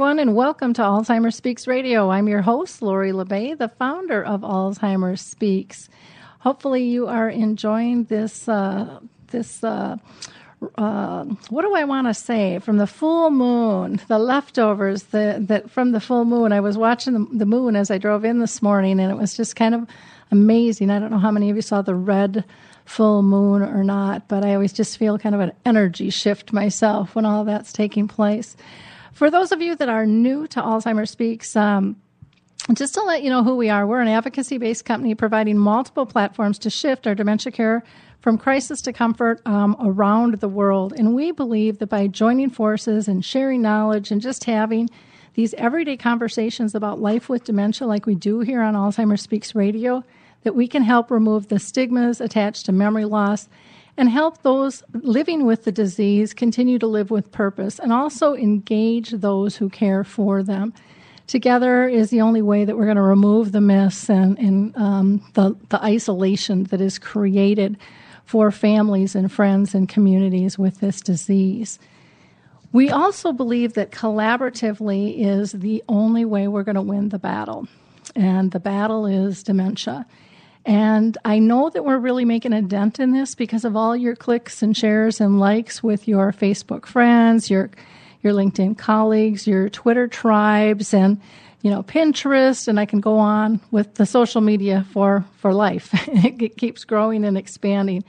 everyone, and welcome to Alzheimer's Speaks Radio. I'm your host, Lori La Bey, the founder of Alzheimer's Speaks. Hopefully, you are enjoying this. Uh, this uh, uh, what do I want to say? From the full moon, the leftovers that from the full moon. I was watching the, the moon as I drove in this morning, and it was just kind of amazing. I don't know how many of you saw the red full moon or not, but I always just feel kind of an energy shift myself when all that's taking place. For those of you that are new to Alzheimer's Speaks, um, just to let you know who we are, we're an advocacy based company providing multiple platforms to shift our dementia care from crisis to comfort um, around the world. And we believe that by joining forces and sharing knowledge and just having these everyday conversations about life with dementia, like we do here on Alzheimer's Speaks Radio, that we can help remove the stigmas attached to memory loss and help those living with the disease continue to live with purpose and also engage those who care for them. Together is the only way that we're going to remove the myths and, and um, the, the isolation that is created for families and friends and communities with this disease. We also believe that collaboratively is the only way we're going to win the battle. And the battle is dementia. And I know that we're really making a dent in this because of all your clicks and shares and likes with your Facebook friends, your your LinkedIn colleagues, your Twitter tribes and you know Pinterest and I can go on with the social media for for life. it keeps growing and expanding.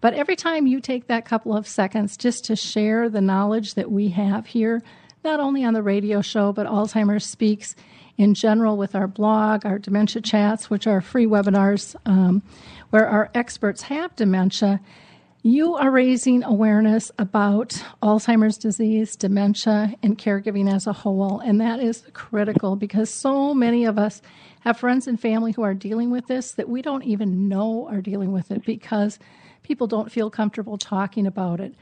But every time you take that couple of seconds just to share the knowledge that we have here, not only on the radio show, but Alzheimer's Speaks in general with our blog, our dementia chats, which are free webinars um, where our experts have dementia, you are raising awareness about Alzheimer's disease, dementia, and caregiving as a whole. And that is critical because so many of us have friends and family who are dealing with this that we don't even know are dealing with it because people don't feel comfortable talking about it.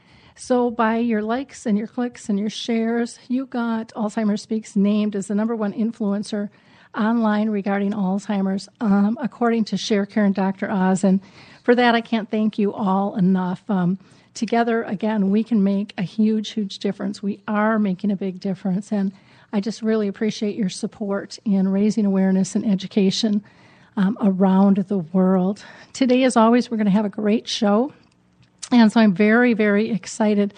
So, by your likes and your clicks and your shares, you got Alzheimer's Speaks named as the number one influencer online regarding Alzheimer's, um, according to ShareCare and Dr. Oz. And for that, I can't thank you all enough. Um, together, again, we can make a huge, huge difference. We are making a big difference. And I just really appreciate your support in raising awareness and education um, around the world. Today, as always, we're going to have a great show. And so I'm very, very excited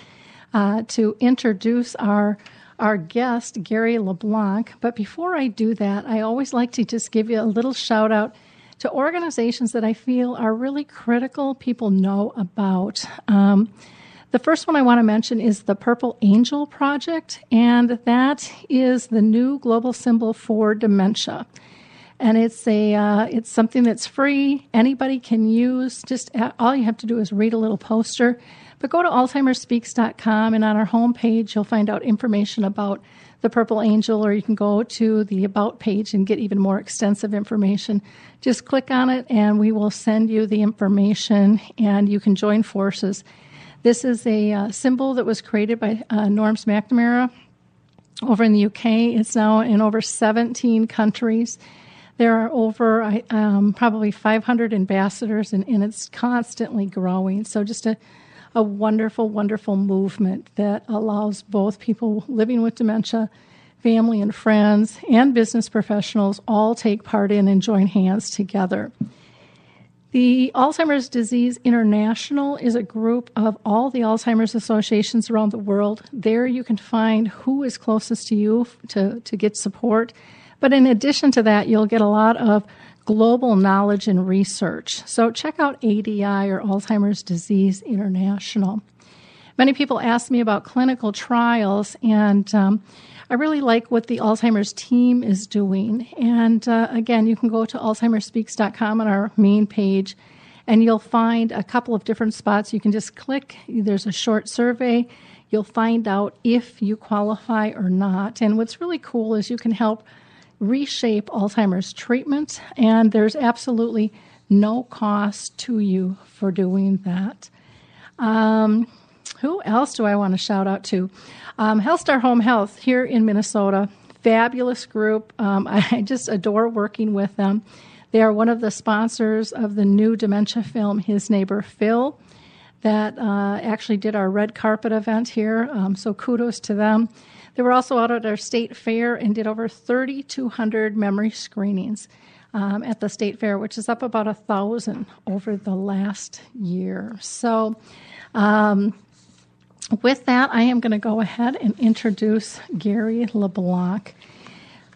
uh, to introduce our our guest, Gary LeBlanc. But before I do that, I always like to just give you a little shout out to organizations that I feel are really critical people know about. Um, the first one I want to mention is the Purple Angel Project, and that is the new global symbol for dementia and it's a uh, it's something that's free. Anybody can use. Just all you have to do is read a little poster. But go to AlzheimerSpeaks.com, and on our homepage, you'll find out information about the Purple Angel, or you can go to the About page and get even more extensive information. Just click on it, and we will send you the information, and you can join forces. This is a uh, symbol that was created by uh, Norrms McNamara over in the UK. It's now in over 17 countries there are over um, probably 500 ambassadors, and, and it's constantly growing. So, just a, a wonderful, wonderful movement that allows both people living with dementia, family and friends, and business professionals all take part in and join hands together. The Alzheimer's Disease International is a group of all the Alzheimer's associations around the world. There you can find who is closest to you to, to get support but in addition to that, you'll get a lot of global knowledge and research. So check out ADI or Alzheimer's Disease International. Many people ask me about clinical trials, and um, I really like what the Alzheimer's team is doing. And uh, again, you can go to alzheimerspeaks.com on our main page, and you'll find a couple of different spots. You can just click, there's a short survey. You'll find out if you qualify or not. And what's really cool is you can help reshape Alzheimer's treatment, and there's absolutely no cost to you for doing that. Um, who else do I want to shout out to? Um, HealthStar Home Health here in Minnesota, fabulous group. Um, I just adore working with them. They are one of the sponsors of the new dementia film, His Neighbor Phil, that uh, actually did our red carpet event here. Um, so kudos to them. They were also out at our state fair and did over 3,200 memory screenings um, at the state fair, which is up about a thousand over the last year. So, um, with that, I am going to go ahead and introduce Gary LeBlanc.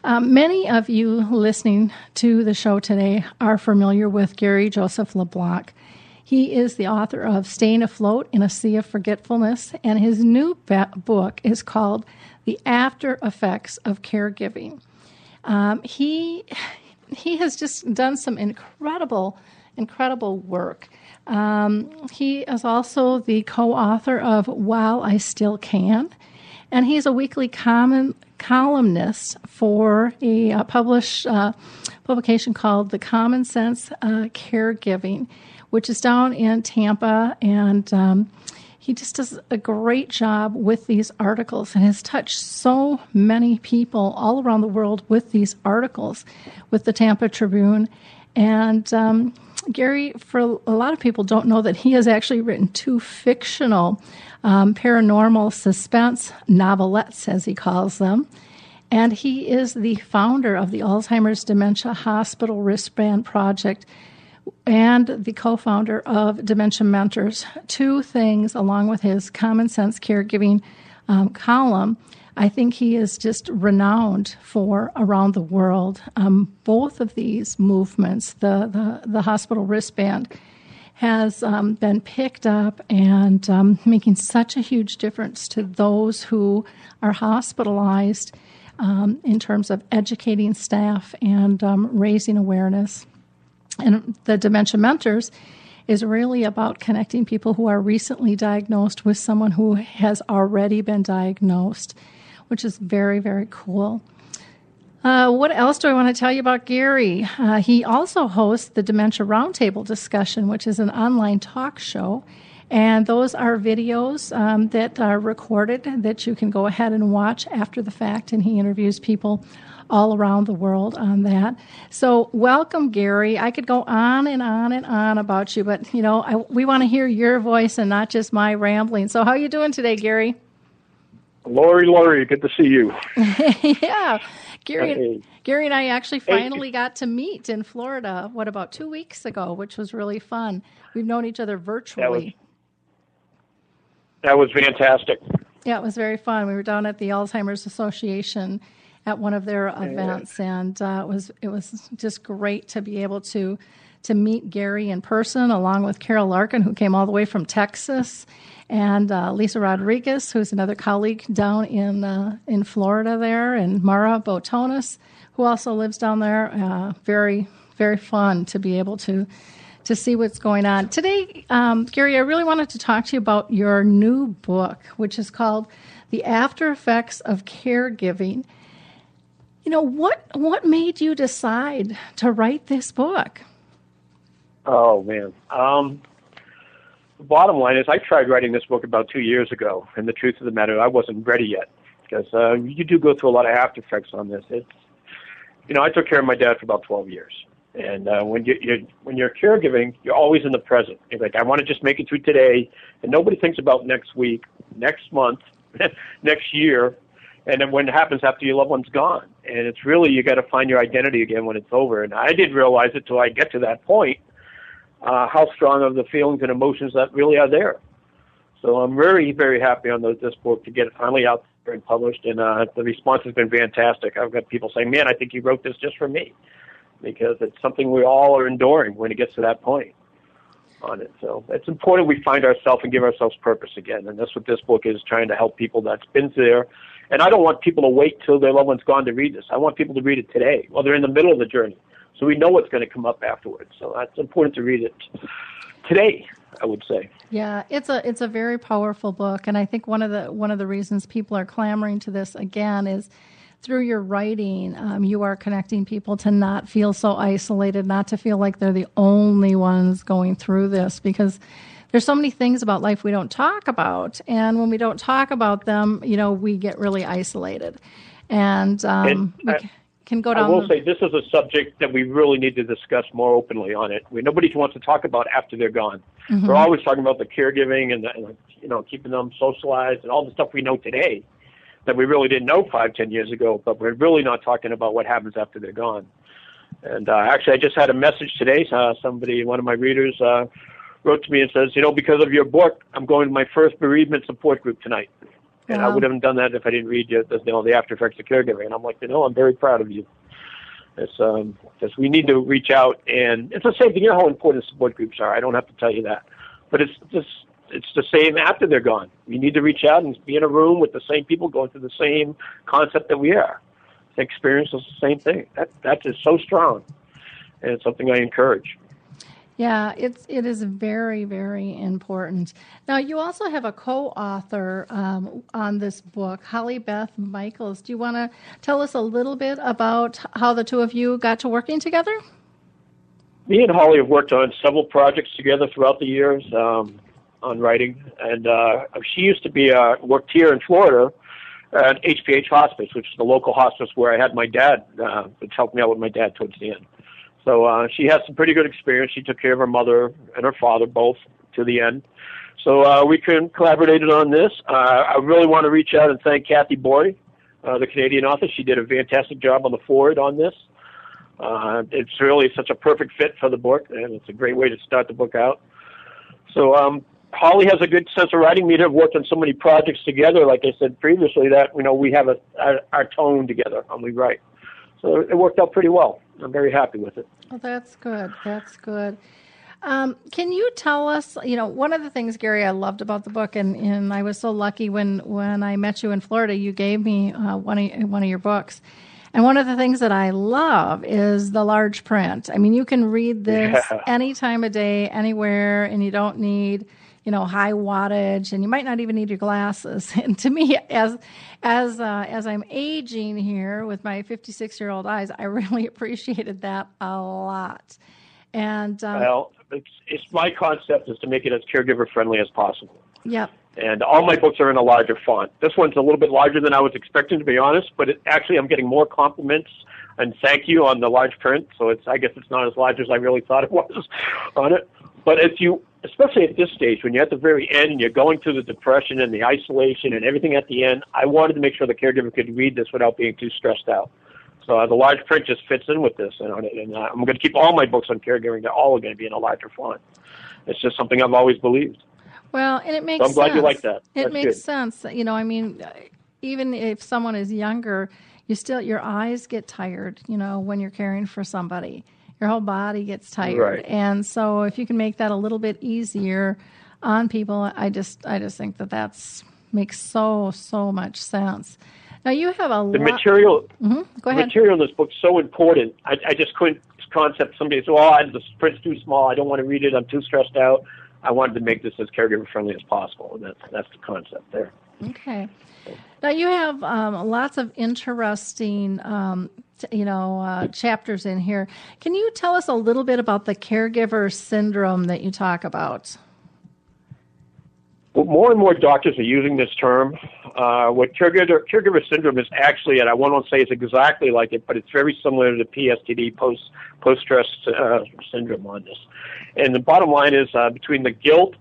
Um, many of you listening to the show today are familiar with Gary Joseph LeBlanc. He is the author of Staying Afloat in a Sea of Forgetfulness, and his new book is called The After Effects of Caregiving. Um, he he has just done some incredible, incredible work. Um, he is also the co author of While I Still Can, and he's a weekly common, columnist for a, a published uh, publication called The Common Sense uh, Caregiving, which is down in Tampa. And um, he just does a great job with these articles and has touched so many people all around the world with these articles with the Tampa Tribune. And um, Gary, for a lot of people, don't know that he has actually written two fictional um, paranormal suspense novelettes, as he calls them. And he is the founder of the Alzheimer's Dementia Hospital Wristband Project and the co founder of Dementia Mentors. Two things, along with his common sense caregiving um, column, I think he is just renowned for around the world. Um, both of these movements, the, the, the hospital wristband, has um, been picked up and um, making such a huge difference to those who are hospitalized um, in terms of educating staff and um, raising awareness. And the Dementia Mentors is really about connecting people who are recently diagnosed with someone who has already been diagnosed which is very, very cool. Uh, what else do I want to tell you about Gary? Uh, he also hosts the Dementia Roundtable discussion, which is an online talk show. And those are videos um, that are recorded that you can go ahead and watch after the fact. And he interviews people all around the world on that. So, welcome, Gary. I could go on and on and on about you, but you know, I, we want to hear your voice and not just my rambling. So, how are you doing today, Gary? Lori, Lori, good to see you. yeah, Gary, hey. Gary and I actually finally hey. got to meet in Florida. What about two weeks ago, which was really fun. We've known each other virtually. That was, that was fantastic. Yeah, it was very fun. We were down at the Alzheimer's Association at one of their events, and uh, it was it was just great to be able to to meet Gary in person, along with Carol Larkin, who came all the way from Texas and uh, Lisa Rodriguez, who's another colleague down in uh, in Florida there, and Mara Botonis, who also lives down there. Uh, very very fun to be able to to see what's going on today. Um, Gary, I really wanted to talk to you about your new book, which is called "The After Effects of Caregiving." You know what what made you decide to write this book? Oh man. Um, the bottom line is I tried writing this book about two years ago, and the truth of the matter, I wasn't ready yet because uh, you do go through a lot of after effects on this. It's, you know, I took care of my dad for about 12 years, and uh, when you you're, when you're caregiving, you're always in the present. You're like, I want to just make it through today, and nobody thinks about next week, next month, next year, and then when it happens after your loved one's gone. And it's really you got to find your identity again when it's over. And I didn't realize it till I get to that point uh, how strong are the feelings and emotions that really are there. So I'm very, very happy on the, this book to get it finally out there and published, and uh, the response has been fantastic. I've got people saying, "Man, I think you wrote this just for me," because it's something we all are enduring when it gets to that point on it. So it's important we find ourselves and give ourselves purpose again, and that's what this book is trying to help people that's been there. And I don't want people to wait till their loved one's gone to read this. I want people to read it today while they're in the middle of the journey so we know what's going to come up afterwards. So that's important to read it today. I would say. Yeah, it's a it's a very powerful book, and I think one of the one of the reasons people are clamoring to this again is through your writing, um, you are connecting people to not feel so isolated, not to feel like they're the only ones going through this, because there's so many things about life we don't talk about, and when we don't talk about them, you know, we get really isolated, and, um, and I, can go down. I will the, say this is a subject that we really need to discuss more openly on it. We, nobody wants to talk about after they're gone. Mm-hmm. We're always talking about the caregiving and, the, and you know keeping them socialized and all the stuff we know today that we really didn't know five, ten years ago. But we're really not talking about what happens after they're gone. And uh, actually, I just had a message today. Uh, somebody, one of my readers, uh, wrote to me and says, you know, because of your book, I'm going to my first bereavement support group tonight. And I would have done that if I didn't read you, you know, the after effects of caregiving. And I'm like, you know, I'm very proud of you. It's um, because we need to reach out, and it's the same thing. You know how important support groups are. I don't have to tell you that, but it's just it's the same after they're gone. We need to reach out and be in a room with the same people going through the same concept that we are. The Experience is the same thing. That that is so strong, and it's something I encourage. Yeah, it's it is very very important. Now you also have a co-author um, on this book, Holly Beth Michels. Do you want to tell us a little bit about how the two of you got to working together? Me and Holly have worked on several projects together throughout the years um, on writing, and uh, she used to be uh, worked here in Florida at HPH Hospice, which is the local hospice where I had my dad, uh, which helped me out with my dad towards the end. So uh, she has some pretty good experience. She took care of her mother and her father both to the end. So uh, we can collaborated on this. Uh, I really want to reach out and thank Kathy Boy, uh, the Canadian author. She did a fantastic job on the forward on this. Uh, it's really such a perfect fit for the book, and it's a great way to start the book out. So um, Holly has a good sense of writing. We have worked on so many projects together, like I said previously, that you know we have a, our, our tone together when we write. So it worked out pretty well. I'm very happy with it. Well, that's good. That's good. Um, can you tell us, you know, one of the things, Gary, I loved about the book, and, and I was so lucky when, when I met you in Florida, you gave me uh, one, of, one of your books. And one of the things that I love is the large print. I mean, you can read this yeah. any time of day, anywhere, and you don't need you know high wattage and you might not even need your glasses. And to me as as uh, as i'm aging here with my 56 year old eyes i really appreciated that a lot. And um, well it's, it's my concept is to make it as caregiver friendly as possible. Yep. And all my books are in a larger font. This one's a little bit larger than i was expecting to be honest but it, actually i'm getting more compliments and thank you on the large print so it's i guess it's not as large as i really thought it was on it. But if you especially at this stage when you're at the very end and you're going through the depression and the isolation and everything at the end, I wanted to make sure the caregiver could read this without being too stressed out. So uh, the large print just fits in with this, and, and uh, I'm going to keep all my books on caregiving. They're all going to be in a larger font. It's just something I've always believed. Well, and it makes. So I'm glad sense. you like that. It That's makes good. sense. You know, I mean, even if someone is younger, you still your eyes get tired. You know, when you're caring for somebody your whole body gets tired. Right. And so if you can make that a little bit easier on people, I just I just think that that's makes so so much sense. Now you have a the material. Mm-hmm. Go ahead. Material in this book so important. I, I just couldn't concept. Somebody said, "Oh, the print's too small. I don't want to read it. I'm too stressed out." I wanted to make this as caregiver friendly as possible, and that's that's the concept there. Okay. Now you have um, lots of interesting, um, t- you know, uh, chapters in here. Can you tell us a little bit about the caregiver syndrome that you talk about? Well, more and more doctors are using this term. Uh, what caregiver, caregiver syndrome is actually, and I won't say it's exactly like it, but it's very similar to the PSTD, post post stress uh, syndrome on this. And the bottom line is uh, between the guilt.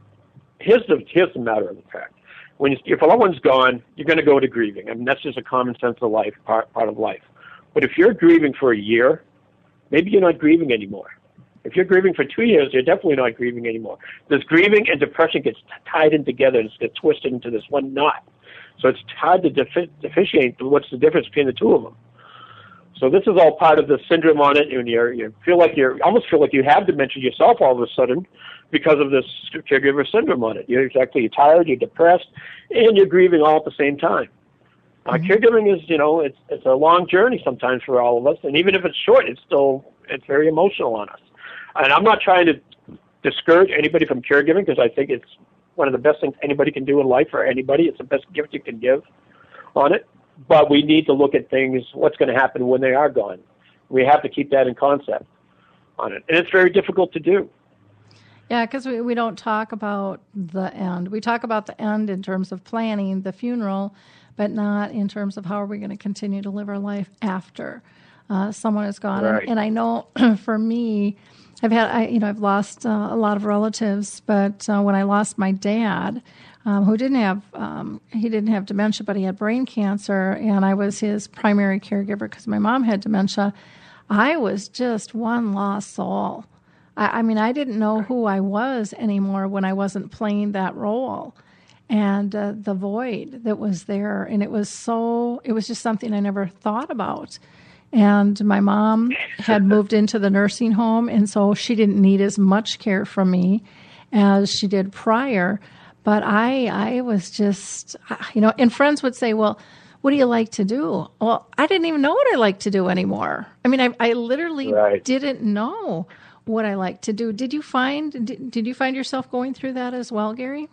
Here's the here's the matter of the fact when if a loved one's gone, you're going to go to grieving. I mean, that's just a common sense of life, part, part of life. But if you're grieving for a year, maybe you're not grieving anymore. If you're grieving for two years, you're definitely not grieving anymore. This grieving and depression gets tied in together and gets twisted into this one knot. So it's hard to defi- differentiate what's the difference between the two of them. So this is all part of the syndrome on it, and you you feel like you're almost feel like you have dementia yourself all of a sudden because of this caregiver syndrome on it. You're exactly you're tired, you're depressed, and you're grieving all at the same time. Uh, mm-hmm. caregiving is, you know, it's it's a long journey sometimes for all of us, and even if it's short, it's still it's very emotional on us. And I'm not trying to discourage anybody from caregiving because I think it's one of the best things anybody can do in life for anybody. It's the best gift you can give on it. But we need to look at things, what's going to happen when they are gone. We have to keep that in concept on it. And it's very difficult to do. Yeah, because we, we don't talk about the end. We talk about the end in terms of planning the funeral, but not in terms of how are we going to continue to live our life after uh, someone is gone. Right. And, and I know for me, I've had, I, you know, I've lost uh, a lot of relatives, but uh, when I lost my dad, um, who didn't have, um, he didn't have dementia, but he had brain cancer, and I was his primary caregiver because my mom had dementia. I was just one lost soul. I, I mean, I didn't know who I was anymore when I wasn't playing that role and uh, the void that was there. And it was so, it was just something I never thought about. And my mom had moved into the nursing home, and so she didn't need as much care from me as she did prior. But I, I was just, you know, and friends would say, well, what do you like to do? Well, I didn't even know what I like to do anymore. I mean, I, I literally Right. didn't know what I like to do. Did you find did, did you find yourself going through that as well, Gary?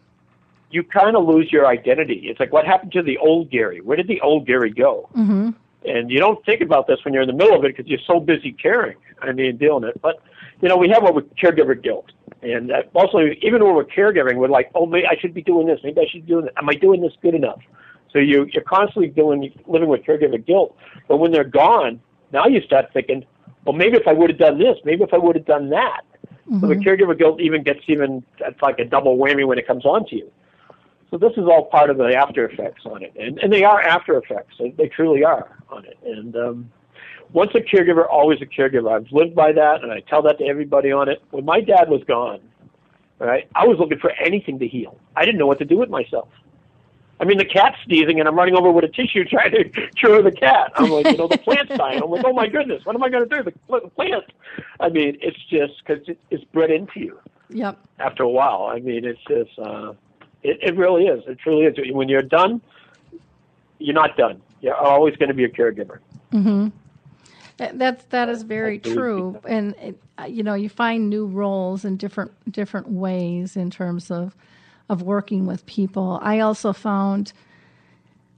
You kind of lose your identity. It's like what happened to the old Gary? Where did the old Gary go? Mm-hmm. And you don't think about this when you're in the middle of it because you're so busy caring. I mean, dealing it. But you know, we have what we caregiver guilt, and also even when we're caregiving, we're like, oh, maybe I should be doing this. Maybe I should be doing that. Am I doing this good enough? So you you're constantly doing living with caregiver guilt. But when they're gone, now you start thinking, well, maybe if I would have done this, maybe if I would have done that. So the caregiver guilt even gets even it's like a double whammy when it comes on to you. So this is all part of the after effects on it, and and they are after effects. They, they truly are on it. And um, once a caregiver, always a caregiver. I've lived by that, and I tell that to everybody on it. When my dad was gone, right, I was looking for anything to heal. I didn't know what to do with myself. I mean, the cat's sneezing, and I'm running over with a tissue trying to cure the cat. I'm like, you know, the plant's dying. I'm like, oh my goodness, what am I going to do? The, plant. I mean, it's just because it, it's bred into you Yep. after a while. I mean, it's just, uh, it, it really is. It truly is. When you're done, you're not done. You're always going to be a caregiver. Mm-hmm. That's that is very true, and it, uh, you know you find new roles in different different ways in terms of of working with people. I also found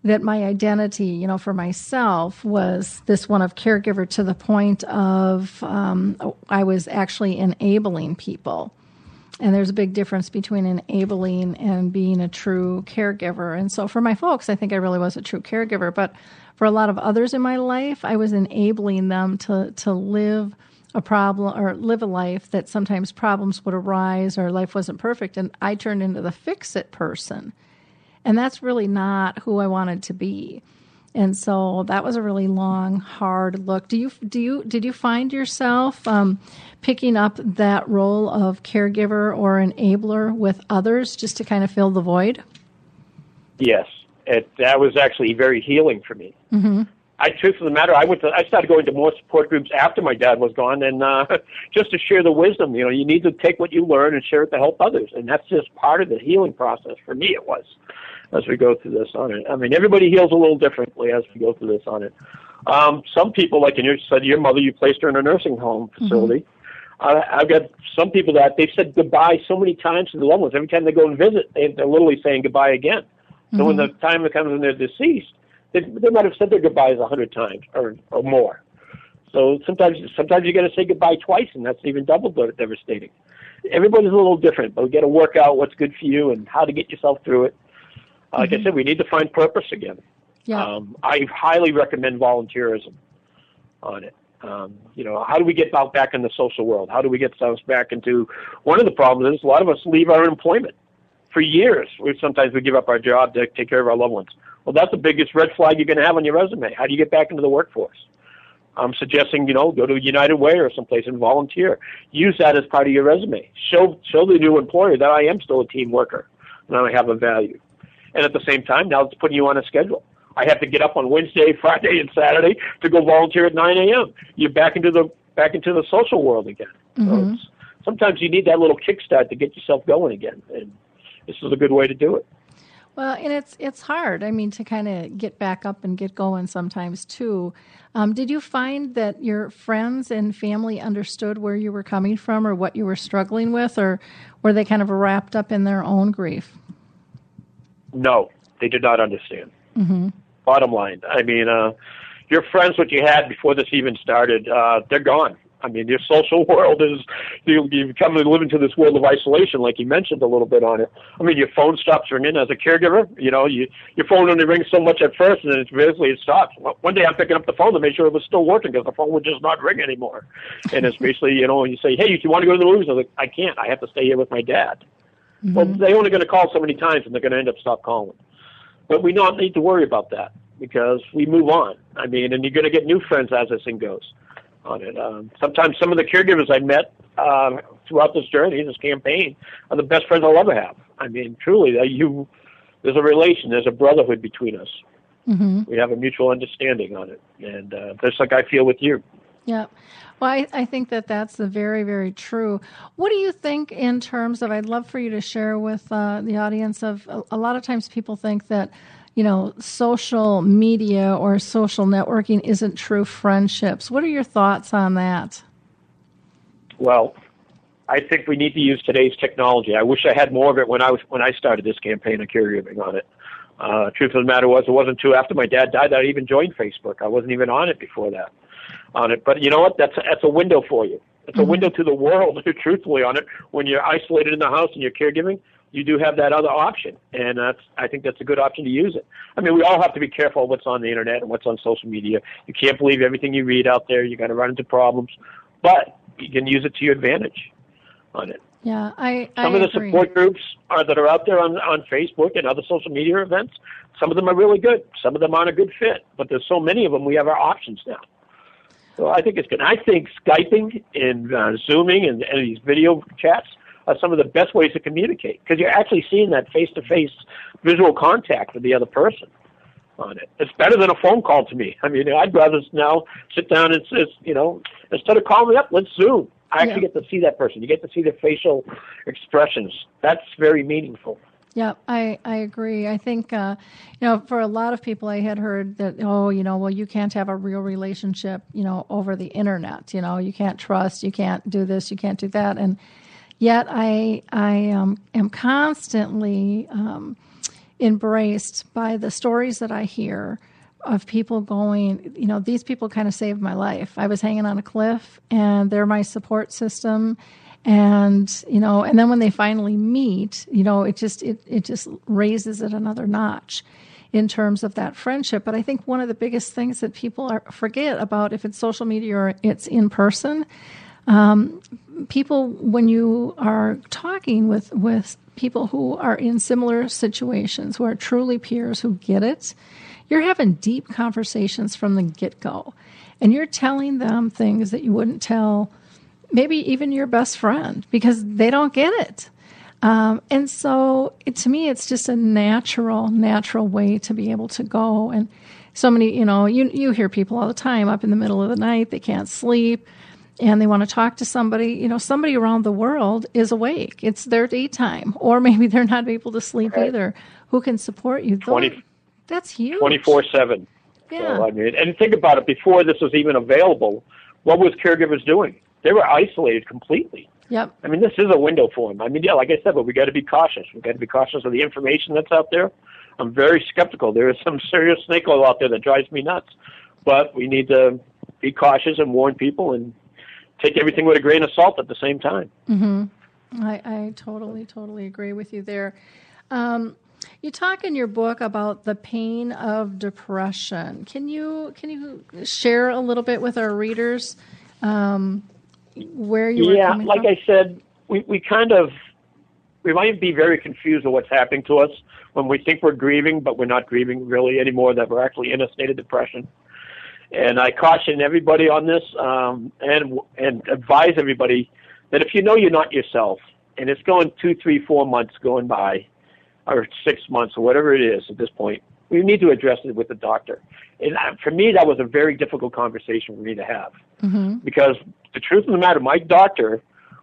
that my identity, you know, for myself was this one of caregiver to the point of um, I was actually enabling people. And there's a big difference between enabling and being a true caregiver. And so for my folks, I think I really was a true caregiver. But for a lot of others in my life, I was enabling them to, to live a problem or live a life that sometimes problems would arise or life wasn't perfect. And I turned into the fix it person. And that's really not who I wanted to be. And so that was a really long, hard look. Do you do you did you find yourself um, picking up that role of caregiver or enabler with others just to kind of fill the void? Yes, it, that was actually very healing for me. Mm-hmm. I, truth of the matter, I went to, I started going to more support groups after my dad was gone, and uh, just to share the wisdom. You know, you need to take what you learn and share it to help others, and that's just part of the healing process. For me, it was as we go through this on it. I mean, everybody heals a little differently as we go through this on it. Um, some people, like in your said, your mother, you placed her in a nursing home facility. Uh, I've got some people that they've said goodbye so many times to the loved ones. Every time they go and visit, they, they're literally saying goodbye again. So when the time comes when they're deceased, they, they might have said their goodbyes a hundred times or, or more. So sometimes sometimes you got to say goodbye twice, and that's even double devastating. Everybody's a little different, but we got to work out what's good for you and how to get yourself through it. Uh, Like I said, we need to find purpose again. Yeah. Um, I highly recommend volunteerism on it. Um, you know, how do we get out back in the social world? How do we get ourselves back into? One of the problems is a lot of us leave our employment for years. We sometimes we give up our job to take care of our loved ones. Well, that's the biggest red flag you're going to have on your resume. How do you get back into the workforce? I'm suggesting you know go to United Way or someplace and volunteer. Use that as part of your resume. Show show the new employer that I am still a team worker and I have a value. And at the same time, now it's putting you on a schedule. I have to get up on Wednesday, Friday, and Saturday to go volunteer at 9 a.m. You're back into the back into the social world again. So mm-hmm. sometimes you need that little kickstart to get yourself going again, and this is a good way to do it. Well, and it's it's hard. I mean, to kind of get back up and get going sometimes too. Um, did you find that your friends and family understood where you were coming from or what you were struggling with, or were they kind of wrapped up in their own grief? No, they did not understand. Mm-hmm. Bottom line, I mean, uh, your friends, what you had before this even started, uh, they're gone. I mean, your social world is you, you come to live into this world of isolation, like you mentioned a little bit on it. I mean, your phone stops ringing as a caregiver. You know, you your phone only rings so much at first, and then it's basically it stops. One day I'm picking up the phone to make sure it was still working because the phone would just not ring anymore. And it's basically, you know, you say, "Hey, you want to go to the movies?" I'm like, "I can't. I have to stay here with my dad." Mm-hmm. Well, they're only going to call so many times, and they're going to end up stop calling. But we don't need to worry about that because we move on. I mean, and you're going to get new friends as this thing goes on it. Um, sometimes some of the caregivers I met uh, throughout this journey, this campaign, are the best friends I'll ever have. I mean, truly, uh, you there's a relation, there's a brotherhood between us. Mm-hmm. We have a mutual understanding on it, and uh, just like I feel with you. Yeah. Well, I, I think that that's very, very true. What do you think in terms of? I'd love for you to share with uh, the audience. Of a, a lot of times, people think that you know, social media or social networking isn't true friendships. What are your thoughts on that? Well, I think we need to use today's technology. I wish I had more of it when I was when I started this campaign of caregiving on it. Uh, truth of the matter was, it wasn't too after my dad died that I even joined Facebook. I wasn't even on it before that, on it. But you know what? That's a, that's a window for you. It's a mm-hmm. window to the world, truthfully, on it. When you're isolated in the house and you're caregiving, you do have that other option, and that's I think that's a good option to use it. I mean, we all have to be careful what's on the internet and what's on social media. You can't believe everything you read out there. You're going to run into problems, but you can use it to your advantage on it. Yeah, I. Some of the agree. support groups are that are out there on on Facebook and other social media events. Some of them are really good. Some of them aren't a good fit, but there's so many of them. We have our options now. So I think it's good. I think Skyping and uh, Zooming and, and these video chats are some of the best ways to communicate because you're actually seeing that face to face visual contact with the other person on it. It's better than a phone call to me. I mean, I'd rather now sit down and just, you know, instead of calling me up, let's Zoom. I actually yeah. get to see that person. You get to see their facial expressions. That's very meaningful. Yeah, I, I agree. I think, uh, you know, for a lot of people, I had heard that, oh, you know, well, you can't have a real relationship, you know, over the internet. You know, you can't trust, you can't do this, you can't do that. And Yet I, I um, am constantly um, embraced by the stories that I hear of people going, you know, these people kind of saved my life. I was hanging on a cliff and they're my support system. And, you know, and then when they finally meet, you know, it just, it, it just raises it another notch in terms of that friendship. But I think one of the biggest things that people are, forget about if it's social media or it's in person, um, people, when you are talking with, with people who are in similar situations, who are truly peers who get it, you're having deep conversations from the get go. And you're telling them things that you wouldn't tell maybe even your best friend because they don't get it. Um, and so it, to me, it's just a natural, natural way to be able to go. And so many, you know, you, you hear people all the time up in the middle of the night, they can't sleep and they want to talk to somebody, you know, somebody around the world is awake. It's their daytime, or maybe they're not able to sleep right. either. Who can support you? 20, That's huge. 24 7. Yeah. So, I mean, and think about it before this was even available, what was caregivers doing? They were isolated completely. Yep. I mean, this is a window for them. I mean, yeah, like I said, but we got to be cautious. We got to be cautious of the information that's out there. I'm very skeptical. There is some serious snake oil out there that drives me nuts, but we need to be cautious and warn people and take everything with a grain of salt at the same time. Mm-hmm. I, I totally, totally agree with you there. Um, you talk in your book about the pain of depression. Can you can you share a little bit with our readers um, where you yeah, like from? I said, we, we kind of we might be very confused of what's happening to us when we think we're grieving, but we're not grieving really anymore. That we're actually in a state of depression. And I caution everybody on this um, and and advise everybody that if you know you're not yourself, and it's going two, three, four months going by, or six months, or whatever it is at this point, we need to address it with the doctor. And for me, that was a very difficult conversation for me to have mm-hmm. because the truth of the matter, my doctor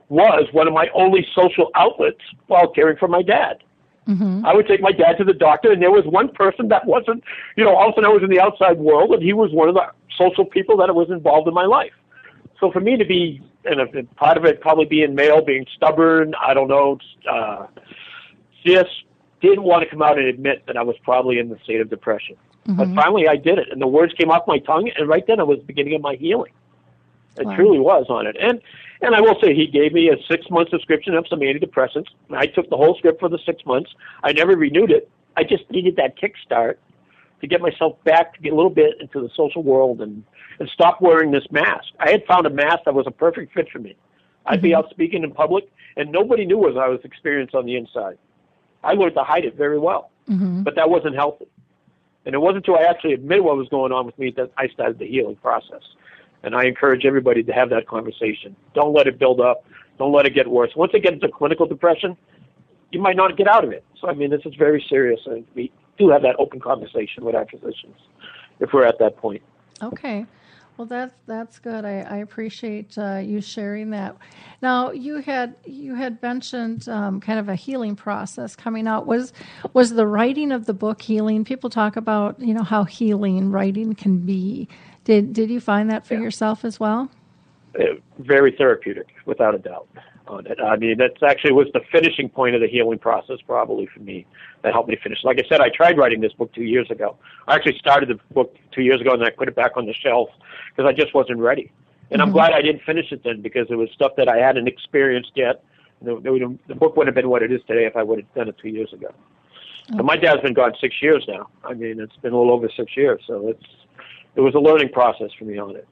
was one of my only social outlets while caring for my dad. Mm-hmm. I would take my dad to the doctor, and there was one person that wasn't, you know, all of a sudden I was in the outside world, and he was one of the social people that was involved in my life. So for me to be, and part of it probably being male, being stubborn, I don't know, uh, just didn't want to come out and admit that I was probably in the state of depression. Mm-hmm. But finally I did it, and the words came off my tongue, and right then I was beginning of my healing. It Wow. truly was on it. And and I will say he gave me a six month subscription of some antidepressants. I took the whole script for the six months. I never renewed it. I just needed that kickstart to get myself back to get a little bit into the social world and and stop wearing this mask. I had found a mask that was a perfect fit for me. I'd be out speaking in public, and nobody knew what I was experiencing on the inside. I learned to hide it very well, Mm-hmm. but that wasn't healthy. And it wasn't until I actually admitted what was going on with me that I started the healing process. And I encourage everybody to have that conversation. Don't let it build up. Don't let it get worse. Once it gets into clinical depression, you might not get out of it. So, I mean, this is very serious, and we do have that open conversation with our physicians if we're at that point. Okay. Well, that's that's good. I, I appreciate uh, you sharing that. Now, you had you had mentioned um, kind of a healing process coming out. Was was the writing of the book healing? People talk about you know how healing writing can be. Did did you find that for Yeah. yourself as well? Uh, very therapeutic, without a doubt. On it, I mean, that's actually was the finishing point of the healing process, probably for me. That helped me finish. Like I said, I tried writing this book two years ago. I actually started the book two years ago, and then I put it back on the shelf because I just wasn't ready. And I'm glad I didn't finish it then because it was stuff that I hadn't experienced yet. The, the, the book wouldn't have been what it is today if I would have done it two years ago. But my dad's been gone six years now. I mean, it's been a little over six years, so it's it was a learning process for me on it.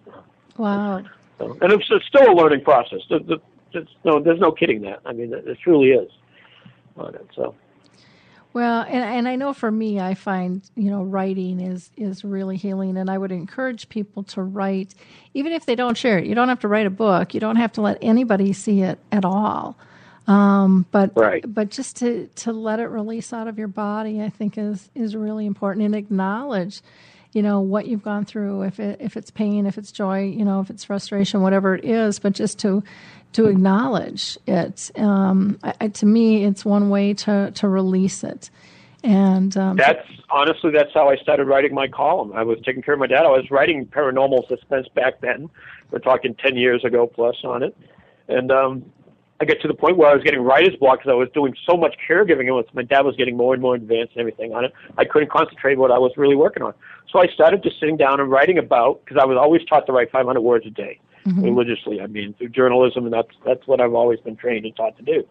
Wow. So, and it's, it's still a learning process. The, the, it's, no, there's no kidding that. I mean, it, it truly is on it. So Well, and, and I know for me, I find you know writing is is really healing, and I would encourage people to write, even if they don't share it. You don't have to write a book. You don't have to let anybody see it at all. Um, but Right. but just to to let it release out of your body, I think is is really important, and acknowledge, you know, what you've gone through. If it if it's pain, if it's joy, you know, if it's frustration, whatever it is, but just to to acknowledge it. Um, I, I, to me, it's one way to to release it. And um, that's honestly that's how I started writing my column. I was taking care of my dad. I was writing paranormal suspense back then. We're talking ten years ago plus on it, and um, I get to the point where I was getting writer's block because I was doing so much caregiving, and my dad was getting more and more advanced and everything on it. I couldn't concentrate on what I was really working on. So I started just sitting down and writing about because I was always taught to write 500 words a day mm-hmm. religiously. I mean, through journalism, and that's that's what I've always been trained and taught to do.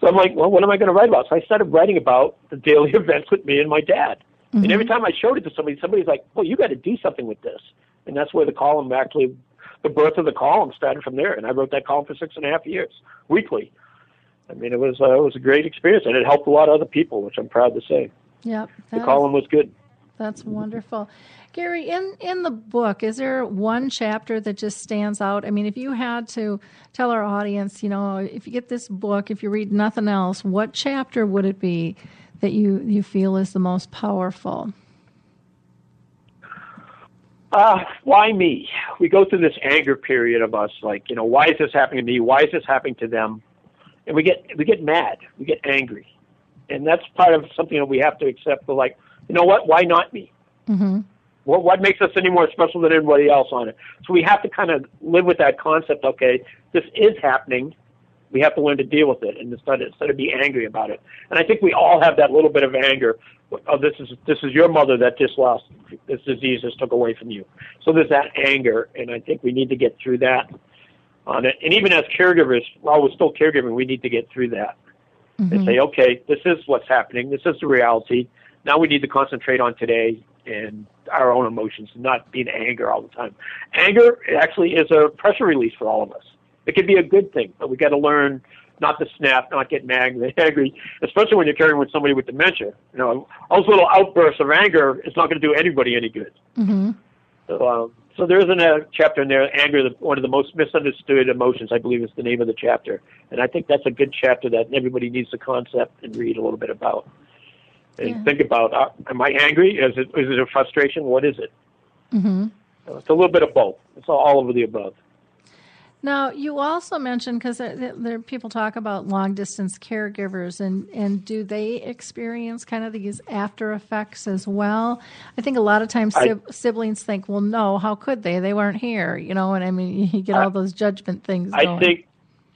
So I'm like, well, what am I going to write about? So I started writing about the daily events with me and my dad. And every mm-hmm. time I showed it to somebody, somebody's like, well, you got to do something with this. And that's where the column actually, the birth of the column started from there. And I wrote that column for six and a half years, weekly. I mean, it was uh, it was a great experience, and it helped a lot of other people, which I'm proud to say. Yep, The column was good. That's wonderful. Gary, in, in the book, is there one chapter that just stands out? I mean, if you had to tell our audience, you know, if you get this book, if you read nothing else, what chapter would it be that you, you feel is the most powerful? Uh, why me? We go through this anger period of us, like, you know, why is this happening to me? Why is this happening to them? And we get we get mad, we get angry, and that's part of something that we have to accept. We're like, you know what? Why not me? Mm-hmm. What what makes us any more special than anybody else on it? So we have to kind of live with that concept. Okay, this is happening. We have to learn to deal with it and instead instead of be angry about it. And I think we all have that little bit of anger. Oh, this is this is your mother that just lost this disease just took away from you. So there's that anger, and I think we need to get through that on it. And even as caregivers, while we're still caregiving, we need to get through that and mm-hmm. say, okay, this is what's happening. This is the reality. Now we need to concentrate on today and our own emotions, not be in anger all the time. Anger actually is a pressure release for all of us. It can be a good thing, but we got to learn not to snap, not get mad, angry, especially when you're carrying with somebody with dementia. You know, those little outbursts of anger is not going to do anybody any good. Mm-hmm. So, um, so there isn't a chapter in there. Anger, one of the most misunderstood emotions, I believe, is the name of the chapter, and I think that's a good chapter that everybody needs to concept and read a little bit about, and Yeah. think about: uh, Am I angry? Is it is it a frustration? What is it? Mm-hmm. So it's a little bit of both. It's all, all over the above. Now, you also mentioned because there, there people talk about long distance caregivers, and and do they experience kind of these after effects as well? I think a lot of times I- siblings think, well, no, how could they? They weren't here, you know. And I mean, you get all those judgment things. I going. think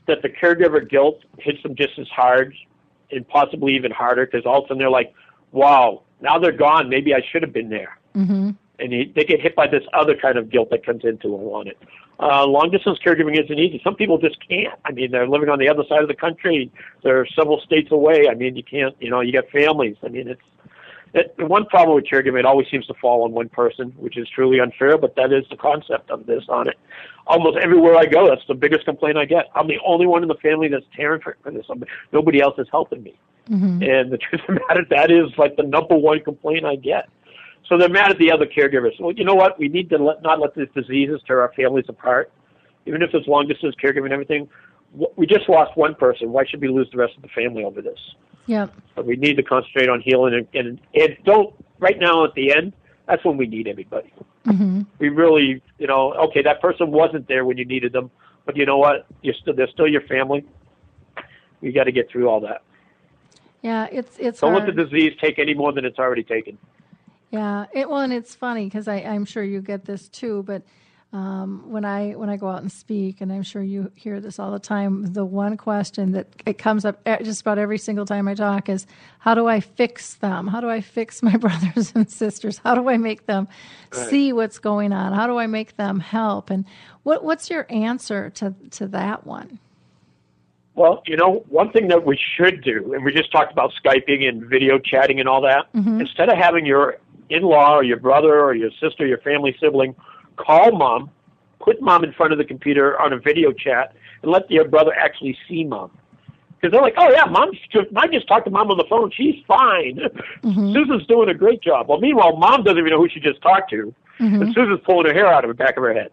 that the caregiver guilt hits them just as hard, and possibly even harder, because all of a sudden they're like, "Wow, now they're gone. Maybe I should have been there." hmm and he, they get hit by this other kind of guilt that comes into them on it. Uh, long distance caregiving isn't easy. Some people just can't. I mean, they're living on the other side of the country. They're several states away. I mean, you can't. You know, you got families. I mean, it's it, the one problem with caregiving. It always seems to fall on one person, which is truly unfair. But that is the concept of this on it. Almost everywhere I go, that's the biggest complaint I get. I'm the only one in the family that's tearing for, for this. I'm, nobody else is helping me. Mm-hmm. And the truth of the matter, that is like the number one complaint I get. So they're mad at the other caregivers. Well, you know what? We need to let, not let these diseases tear our families apart. Even if it's long distance caregiving and everything, we just lost one person. Why should we lose the rest of the family over this? Yeah. But we need to concentrate on healing and, and, and don't, right now at the end, that's when we need everybody. Mm-hmm. We really, you know, okay, that person wasn't there when you needed them, but you know what? You're still, they're still your family. You got to get through all that. Yeah, it's it's. Don't hard. let the disease take any more than it's already taken. Yeah, it well, and it's funny because I'm sure you get this too. But um, when I when I go out and speak, and I'm sure you hear this all the time, the one question that it comes up just about every single time I talk is, "How do I fix them? How do I fix my brothers and sisters? How do I make them right. see what's going on? How do I make them help?" And what what's your answer to to that one? Well, you know, one thing that we should do, and we just talked about Skyping and video chatting and all that, mm-hmm. instead of having your in-law or your brother or your sister, your family sibling, call mom, put mom in front of the computer on a video chat, and let your brother actually see mom. Because they're like, oh yeah, mom. I just talked to mom on the phone. She's fine. Mm-hmm. Susan's doing a great job. Well, meanwhile, mom doesn't even know who she just talked to, mm-hmm. and Susan's pulling her hair out of the back of her head.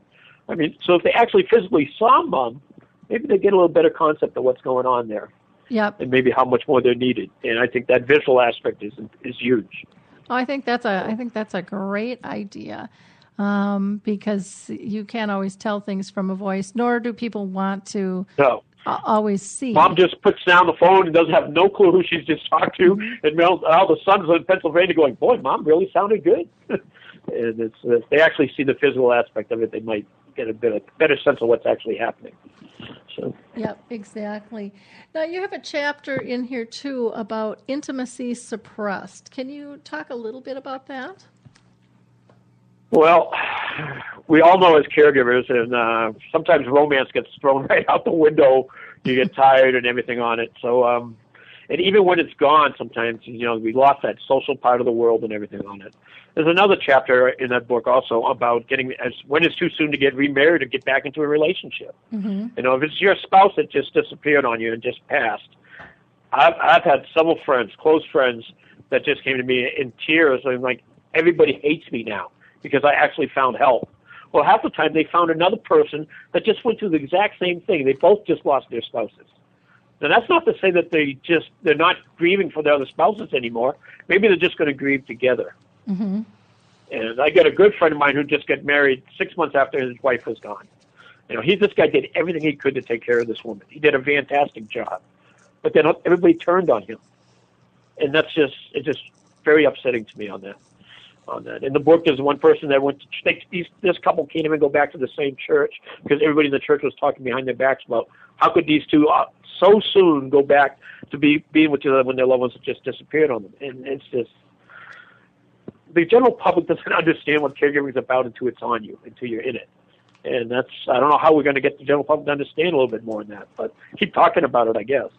I mean, so if they actually physically saw mom, maybe they get a little better concept of what's going on there. Yep. And maybe how much more they're needed. And I think that visual aspect is is huge. Oh, I think that's a I think that's a great idea. Um, because you can't always tell things from a voice, nor do people want to no. always see. Mom just puts down the phone and doesn't have no clue who she's just talked to, mm-hmm. and all the sons in Pennsylvania going, "Boy, mom really sounded good." and it's if they actually see the physical aspect of it, they might get a bit of, better sense of what's actually happening. So. Yep, exactly. Now you have a chapter in here too about intimacy suppressed. Can you talk a little bit about that? Well, we all know as caregivers, and uh, sometimes romance gets thrown right out the window. You get tired and everything on it. So, um, and even when it's gone, sometimes you know we lost that social part of the world and everything on it. There's another chapter in that book also about getting as when it's too soon to get remarried or get back into a relationship. Mm-hmm. You know, if it's your spouse that just disappeared on you and just passed. I've I've had several friends, close friends, that just came to me in tears and like everybody hates me now because I actually found help. Well, half the time they found another person that just went through the exact same thing. They both just lost their spouses. Now that's not to say that they just they're not grieving for their other spouses anymore. Maybe they're just going to grieve together. Mm-hmm. And I got a good friend of mine who just got married six months after his wife was gone. You know, he this guy did everything he could to take care of this woman. He did a fantastic job, but then everybody turned on him, and that's just it's just very upsetting to me on that. On that, in the book, there's one person that went to they, these, this couple can't even go back to the same church because everybody in the church was talking behind their backs about how could these two uh, so soon go back to be being with each other when their loved ones have just disappeared on them, and it's just the general public doesn't understand what caregiving is about until it's on you, until you're in it. And that's I don't know how we're going to get the general public to understand a little bit more in that, but keep talking about it, I guess.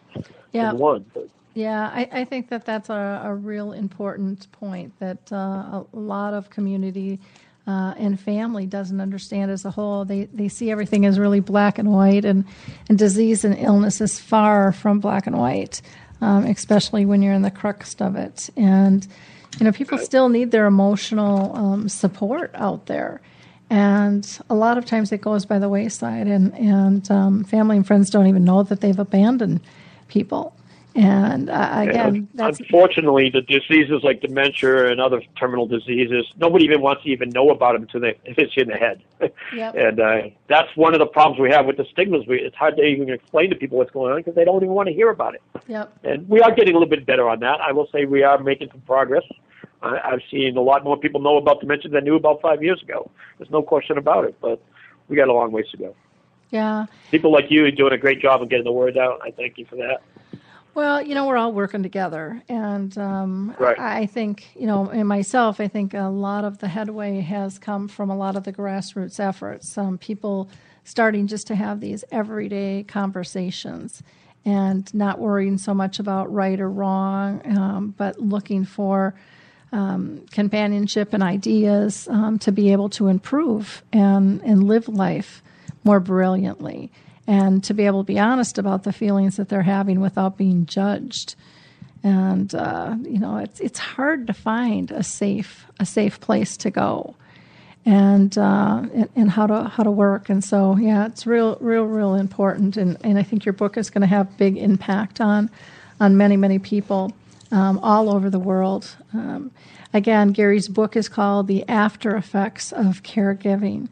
Yeah. One. But. Yeah, I, I think that that's a, a real important point that uh, a lot of community uh, and family doesn't understand as a whole. They they see everything as really black and white, and, and disease and illness is far from black and white, um, especially when you're in the crux of it. And you know, people still need their emotional um, support out there. And a lot of times it goes by the wayside, and, and um, family and friends don't even know that they've abandoned people. And uh, again, unfortunately, the diseases like dementia and other terminal diseases, nobody even wants to even know about them until they hit you in the head. Yep. and uh, that's one of the problems we have with the stigmas. We, it's hard to even explain to people what's going on because they don't even want to hear about it. Yep. And we are getting a little bit better on that. I will say we are making some progress. I, I've seen a lot more people know about dementia than knew about five years ago. There's no question about it, but we got a long ways to go. Yeah. People like you are doing a great job of getting the word out. I thank you for that. Well, you know, we're all working together, and um, Right. I think, you know, in myself, I think a lot of the headway has come from a lot of the grassroots efforts. Um, people starting just to have these everyday conversations and not worrying so much about right or wrong, um, but looking for um, companionship and ideas um, to be able to improve and, and live life more brilliantly and to be able to be honest about the feelings that they're having without being judged. And uh, you know, it's it's hard to find a safe a safe place to go, and, uh, and and how to how to work. And so, yeah, it's real real real important. And and I think your book is going to have big impact on on many many people um, all over the world. Um, again, Gary's book is called "The After Effects of Caregiving."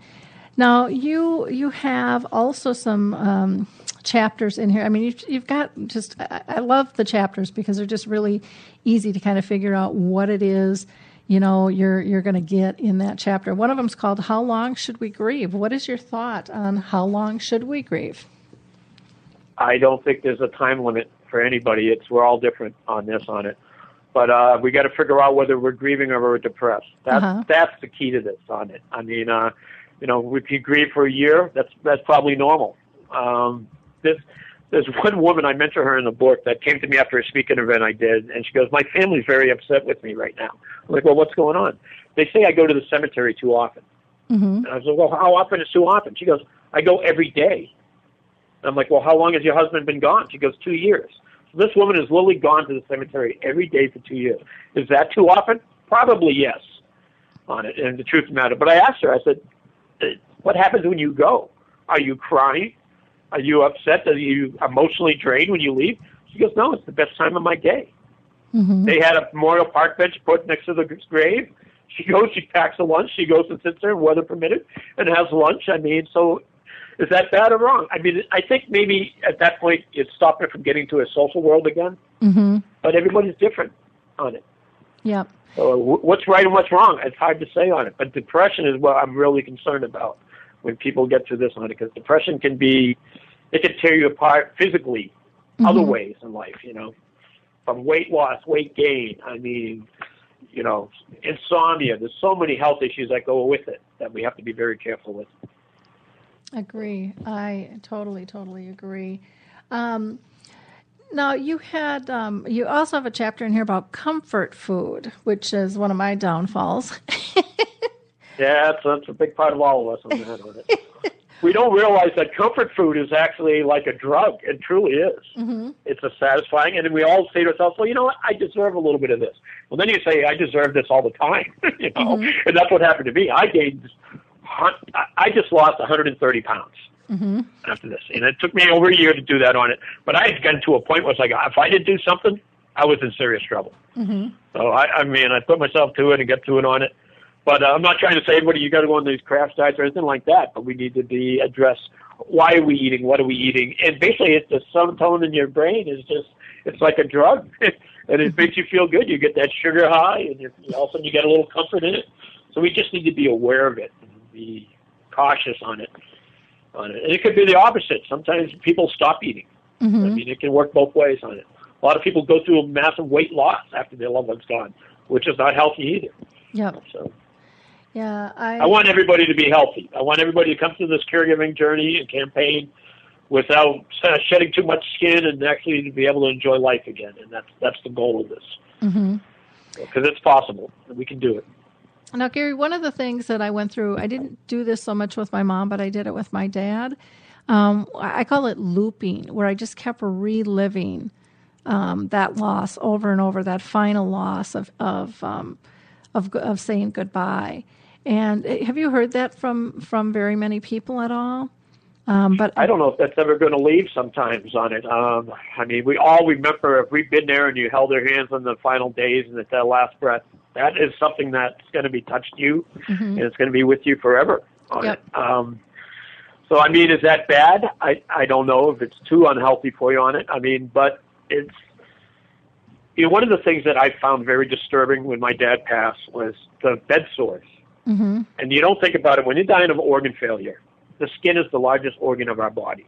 Now, you you have also some um, chapters in here. I mean, you've, you've got just I, I love the chapters because they're just really easy to kind of figure out what it is you know you're you're going to get in that chapter. One of them's called "How Long Should We Grieve?" What is your thought on how long should we grieve? I don't think there's a time limit for anybody. It's we're all different on this on it, but uh, we got to figure out whether we're grieving or we're depressed. That's Uh-huh. that's the key to this on it. I mean, uh, you know, if you grieve for a year, that's that's probably normal. Um, this there's one woman I mention her in the book that came to me after a speaking event I did, and she goes, "My family's very upset with me right now." I'm like, "Well, what's going on?" They say I go to the cemetery too often. Mm-hmm. And I was like, well, how often is too often? She goes, I go every day. And I'm like, well, how long has your husband been gone? She goes, two years. So this woman has literally gone to the cemetery every day for two years. Is that too often? Probably yes, on it. And the truth of the matter. But I asked her, I said, "Uh, what happens when you go? Are you crying? Are you upset? Are you emotionally drained when you leave? She goes, no, it's the best time of my day. Mm-hmm. They had a memorial park bench put next to the grave. She goes, she packs a lunch, she goes and sits there, weather permitted, and has lunch. I mean, so is that bad or wrong? I mean, I think maybe at that point it stopped her from getting to a social world again. Mm-hmm. But everybody's different on it. Yep. So what's right and what's wrong? It's hard to say on it. But depression is what I'm really concerned about when people get to this on it, because depression can be, it can tear you apart physically, other Mhm. ways in life. You know, from weight loss, weight gain. I mean, you know, insomnia. There's so many health issues that go with it that we have to be very careful with. Agree. I totally, totally agree. Um, now you had um, you also have a chapter in here about comfort food, which is one of my downfalls. Yeah, that's, that's a big part of all of us on that. On it. we don't realize that comfort food is actually like a drug. It truly is. mm-hmm. It's a satisfying, and we all say to ourselves, "Well, you know what? I deserve a little bit of this." Well, then you say, "I deserve this all the time," you know, Mhm. and that's what happened to me. I gained, I- I just lost 130 pounds Mm-hmm. after this, and it took me over a year to do that on it. But I had gotten to a point where it's like, if I didn't do something, I was in serious trouble. Mm-hmm. So I, I mean, I put myself to it and got to it on it. But uh, I'm not trying to say, everybody, you got to go on these craft diets or anything like that. But we need to be address why are we eating, what are we eating, and basically, it's the serotonin in your brain is just it's like a drug, and it makes you feel good. You get that sugar high, and you, all of a sudden you get a little comfort in it. So we just need to be aware of it and be cautious on it. On it, and it could be the opposite. Sometimes people stop eating. I Mm-hmm. mean, it can work both ways on it. A lot of people go through a massive weight loss after their loved one's gone, which is not healthy either. Yeah. So Yeah. I. I want everybody to be healthy. I want everybody to come through this caregiving journey and campaign without uh, shedding too much skin and actually to be able to enjoy life again. And that's that's the goal of this mm-hmm. because it's possible. We can do it. Now, Gary, one of the things that I went through, I didn't do this so much with my mom, but I did it with my dad. Um, I call it looping, where I just kept reliving um, that loss over and over, that final loss of of um, of, of saying goodbye. And uh, have you heard that from from very many people at all? Um, but I don't know if that's ever going to leave sometimes on it. Um, I mean, we all remember if we've been there and you held their hands on the final days and at that last breath, that is something that's going to be touched you Mhm. and it's going to be with you forever on Yep. it. Um, so, I mean, is that bad? I, I don't know if it's too unhealthy for you on it. I mean, but it's, you know, one of the things that I found very disturbing when my dad passed was the bed sores. hmm And you don't think about it when you're dying of organ failure. The skin is the largest organ of our body.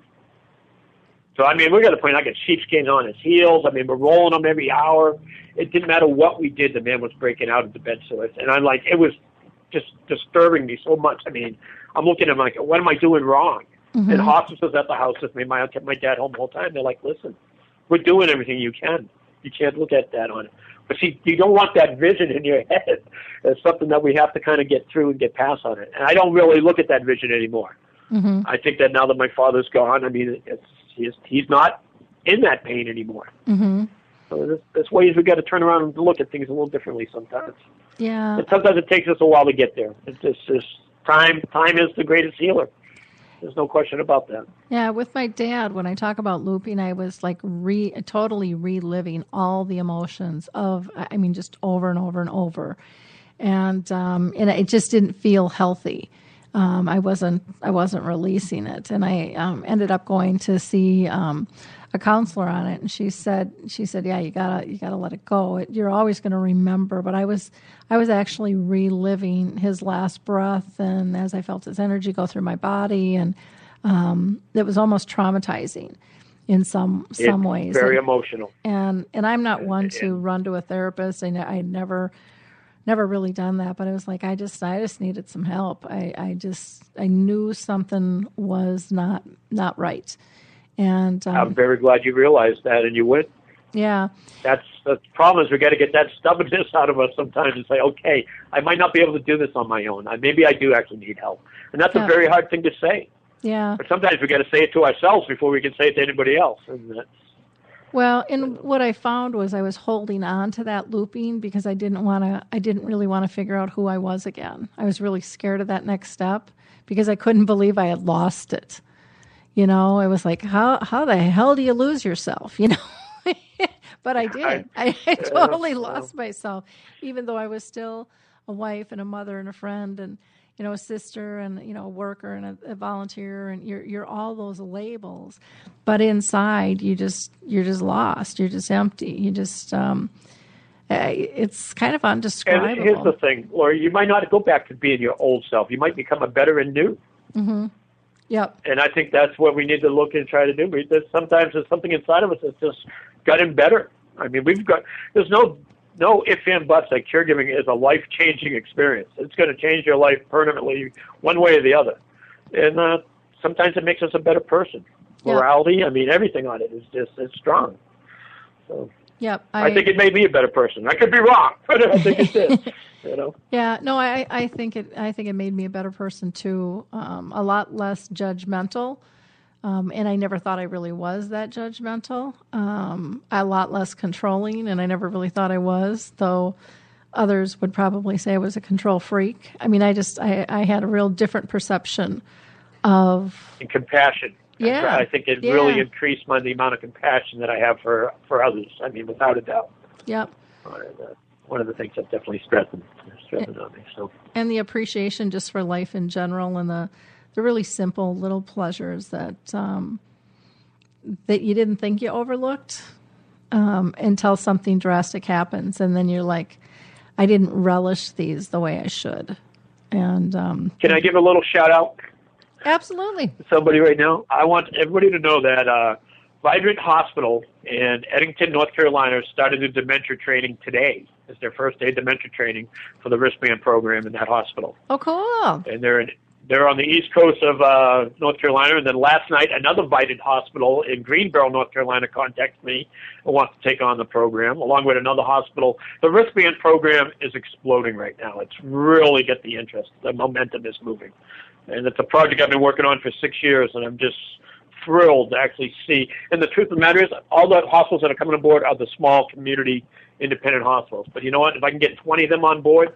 So I mean, we got to point. I got sheepskins on his heels. I mean, we're rolling him every hour. It didn't matter what we did. The man was breaking out of the bed sores, and I'm like, it was just disturbing me so much. I mean, I'm looking at him like, what am I doing wrong? Mm-hmm. And hospice was at the house with me. My kept my dad home the whole time. They're like, listen, we're doing everything you can. You can't look at that on it. But see, you don't want that vision in your head. It's something that we have to kind of get through and get past on it. And I don't really look at that vision anymore. Mm-hmm. I think that now that my father's gone, I mean, it's, he's he's not in that pain anymore. Mm-hmm. So there's, there's ways we got to turn around and look at things a little differently sometimes. Yeah. And sometimes it takes us a while to get there. It's just, just time. Time is the greatest healer. There's no question about that. Yeah, with my dad, when I talk about looping, I was like re totally reliving all the emotions of, I mean, just over and over and over, and um, and it just didn't feel healthy. Um, I wasn't I wasn't releasing it, and I um, ended up going to see um, a counselor on it, and she said she said, yeah, you gotta you gotta let it go. It, you're always going to remember. But I was I was actually reliving his last breath, and as I felt his energy go through my body, and um, it was almost traumatizing in some some it's ways. Very and, emotional. And and I'm not one to run to a therapist. I I never never really done that, but I was like, I just I just needed some help. I I just I knew something was not not right and um, I'm very glad you realized that and you went. Yeah. That's the problem is we got to get that stubbornness out of us sometimes and say, okay, I might not be able to do this on my own. I, maybe I do actually need help, and that's yeah. a very hard thing to say. Yeah. But sometimes we got to say it to ourselves before we can say it to anybody else, and that's. Well, and what I found was I was holding on to that looping because I didn't want to. I didn't really want to figure out who I was again. I was really scared of that next step because I couldn't believe I had lost it. You know, it was like, how how the hell do you lose yourself? You know, but I did. I, I totally lost myself, even though I was still a wife and a mother and a friend and you know a sister and you know a worker and a, a, volunteer and you're you're all those labels but inside you just you're just lost you're just empty you just um eh, it's kind of undescribable and here's the thing Lori you might not go back to being your old self you might become a better and new mm-hmm. Yep. And I think that's what we need to look and try to do. There's sometimes there's something inside of us that's just gotten better. I mean, we've got there's no no ifs and buts that caregiving is a life changing experience. It's going to change your life permanently, one way or the other. And uh, sometimes it makes us a better person. Morality, I mean, everything on it is just it's strong. So. Yep. I, I think it made me a better person. I could be wrong, but I think it did. you know. Yeah, no, I, I think it I think it made me a better person too. Um, a lot less judgmental. Um, and I never thought I really was that judgmental. Um, a lot less controlling, and I never really thought I was, though others would probably say I was a control freak. I mean, I just I, I had a real different perception of and compassion. Yeah, I think it yeah. really increased my the amount of compassion that I have for for others. I mean, without a doubt. Yep one of the things that definitely strengthened strengthened on me. So and the appreciation just for life in general, and the the really simple little pleasures that um, that you didn't think you overlooked um, until something drastic happens, and then you're like, I didn't relish these the way I should. And um, can I give a little shout out? Absolutely. Somebody right now. I want everybody to know that uh, Vidant Hospital in Edenton, North Carolina, started the dementia training today. It's their first day dementia training for the wristband program in that hospital. Oh, cool! And they're in, they're on the east coast of uh, North Carolina. And then last night, another Vidant hospital in Greenboro, North Carolina, contacted me and wants to take on the program, along with another hospital. The wristband program is exploding right now. It's really got the interest. The momentum is moving, and it's a project I've been working on for six years, and I'm just thrilled to actually see. And the truth of the matter is, all the hospitals that are coming on board are the small community independent hospitals. But you know what? If I can get 20 of them on board,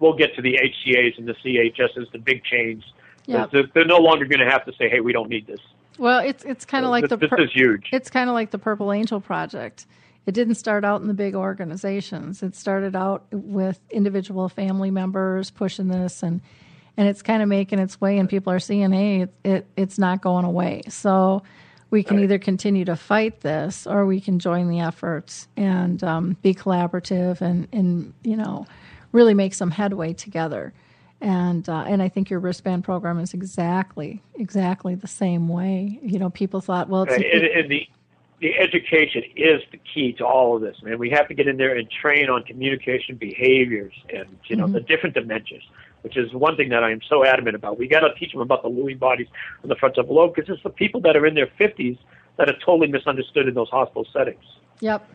we'll get to the HCAs and the CHSs, the big chains. Yep. They're, they're no longer going to have to say, "Hey, we don't need this." Well, it's it's kind of so like this, the this is huge. It's kind of like the Purple Angel project. It didn't start out in the big organizations. It started out with individual family members pushing this and and it's kind of making its way and people are seeing hey it, it it's not going away so we can right. either continue to fight this or we can join the efforts and um, be collaborative and, and you know really make some headway together and uh, and I think your wristband program is exactly exactly the same way. You know, people thought, well, it's and, and the the education is the key to all of this, man. We have to get in there and train on communication behaviors and you know mm-hmm. the different dementias, which is one thing that I am so adamant about. We got to teach them about the Lewy bodies and the frontal lobe because it's the people that are in their 50s that are totally misunderstood in those hospital settings. Yep.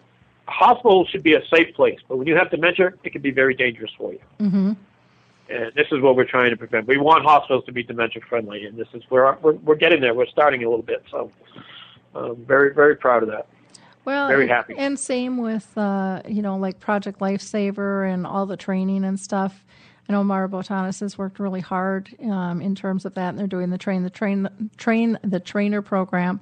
A hospital should be a safe place, but when you have dementia, it can be very dangerous for you. Mm-hmm. And this is what we're trying to prevent. We want hospitals to be dementia friendly, and this is where we're, we're getting there. We're starting a little bit, so um, very very proud of that. Well, very happy. And same with uh, you know like Project Lifesaver and all the training and stuff. I know Mara Botonis has worked really hard um, in terms of that, and they're doing the train the train train the trainer program,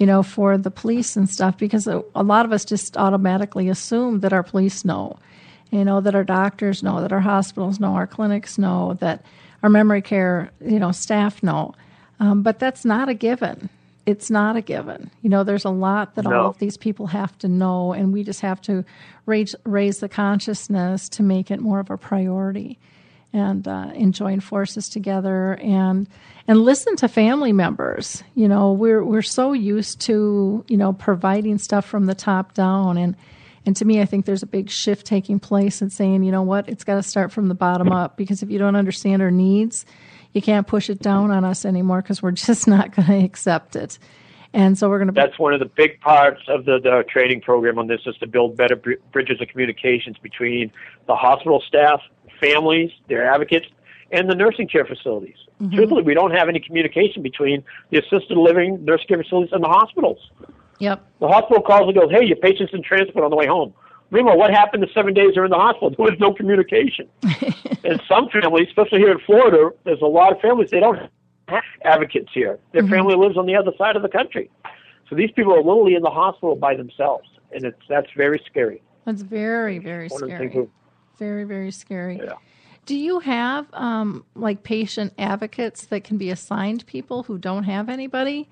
you know, for the police and stuff because a, lot of us just automatically assume that our police know, you know, that our doctors know, that our hospitals know, our clinics know, that our memory care you know staff know, um, but that's not a given it's not a given. You know, there's a lot that no. all of these people have to know, and we just have to raise raise the consciousness to make it more of a priority, and uh, and join forces together and and listen to family members. You know, we're we're so used to you know providing stuff from the top down, and and to me, I think there's a big shift taking place and saying, you know what, it's got to start from the bottom up because if you don't understand our needs you can't push it down on us anymore because we're just not going to accept it. And so we're going to. That's one of the big parts of the, the training program on this is to build better br- bridges of communications between the hospital staff, families, their advocates, and the nursing care facilities. Mm-hmm. Truthfully, we don't have any communication between the assisted living, nursing care facilities, and the hospitals. Yep. The hospital calls and goes, "Hey, your patient's in transport on the way home." Remember what happened the seven days they're in the hospital? There was no communication. and some families, especially here in Florida, there's a lot of families they don't have advocates here. Their mm-hmm. family lives on the other side of the country, so these people are literally in the hospital by themselves, and it's that's very scary. That's very very scary. Very very scary. Yeah. Do you have um, like patient advocates that can be assigned people who don't have anybody?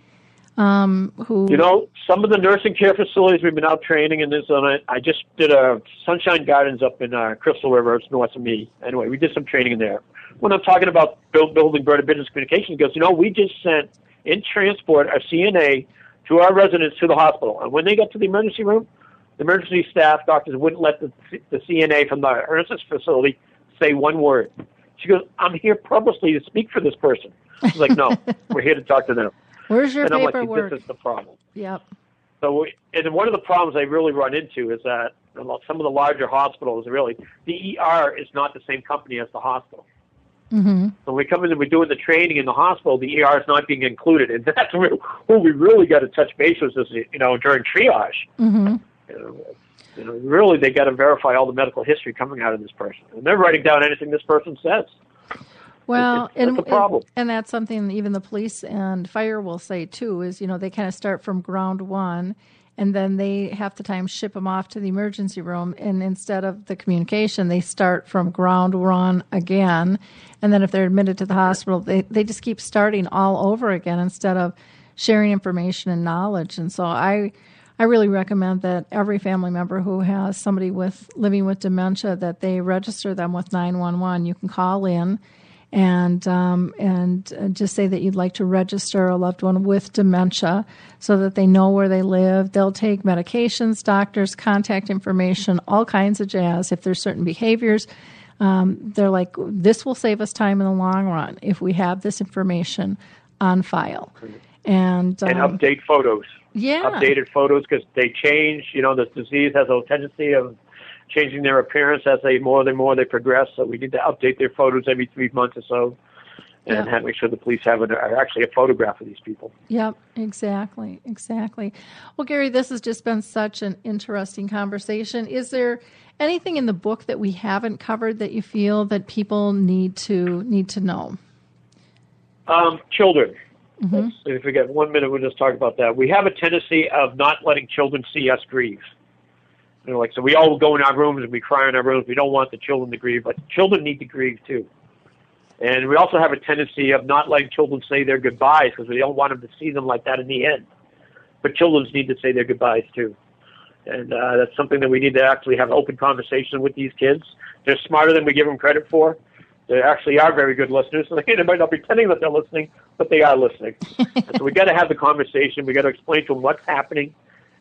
um, who you know some of the nursing care facilities we've been out training in this And it. I just did a Sunshine Gardens up in uh, Crystal River, it's north of me. Anyway, we did some training in there. When I'm talking about build, building better business communication, he goes, you know, we just sent in transport our CNA to our residents to the hospital, and when they got to the emergency room, the emergency staff doctors wouldn't let the, the CNA from the nurses facility say one word. She goes, I'm here purposely to speak for this person. She's like, no, we're here to talk to them. Where's your and paperwork? I'm like, this is the problem. Yep. So, we, and one of the problems I really run into is that some of the larger hospitals, really, the ER is not the same company as the hospital. Mm-hmm. So when we come in and we're doing the training in the hospital, the ER is not being included, and that's where, where we really got to touch base with is you know during triage. Mm-hmm. You, know, really they got to verify all the medical history coming out of this person, and they're writing down anything this person says. Well, it's, it's and, a problem. and that's something even the police and fire will say too. Is you know they kind of start from ground one, and then they half the time ship them off to the emergency room, and instead of the communication, they start from ground one again, and then if they're admitted to the hospital, they they just keep starting all over again instead of sharing information and knowledge. And so I. I really recommend that every family member who has somebody with living with dementia that they register them with 911. You can call in and um, and uh, just say that you'd like to register a loved one with dementia so that they know where they live. They'll take medications, doctors, contact information, all kinds of jazz. If there's certain behaviors, um, they're like, this will save us time in the long run if we have this information on file. And, um, and update photos. Yeah. Updated photos because they change. You know, this disease has a tendency of changing their appearance as they more and more they progress. So we need to update their photos every three months or so, and yeah. make sure the police have an, actually a photograph of these people. Yep, exactly, exactly. Well, Gary, this has just been such an interesting conversation. Is there anything in the book that we haven't covered that you feel that people need to need to know? Um, children. Mm-hmm. If we get one minute, we'll just talk about that. We have a tendency of not letting children see us grieve. You know, like so, we all go in our rooms and we cry in our rooms. We don't want the children to grieve, but children need to grieve too. And we also have a tendency of not letting children say their goodbyes because we don't want them to see them like that in the end. But children need to say their goodbyes too. And uh, that's something that we need to actually have open conversation with these kids. They're smarter than we give them credit for. They actually are very good listeners. So they might not be pretending that they're listening, but they are listening. so we got to have the conversation. We got to explain to them what's happening,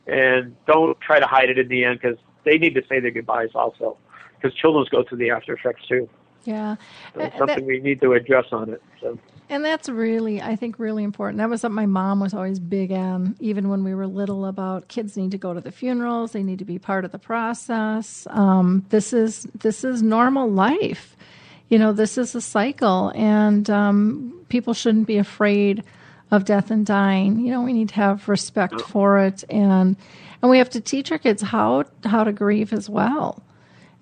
and don't try to hide it in the end because they need to say their goodbyes also. Because children go through the after effects too. Yeah, so it's something that, we need to address on it. So. And that's really, I think, really important. That was something my mom was always big on, even when we were little, about kids need to go to the funerals, they need to be part of the process. Um, this is this is normal life. You know, this is a cycle, and um, people shouldn't be afraid of death and dying. You know, we need to have respect for it, and and we have to teach our kids how how to grieve as well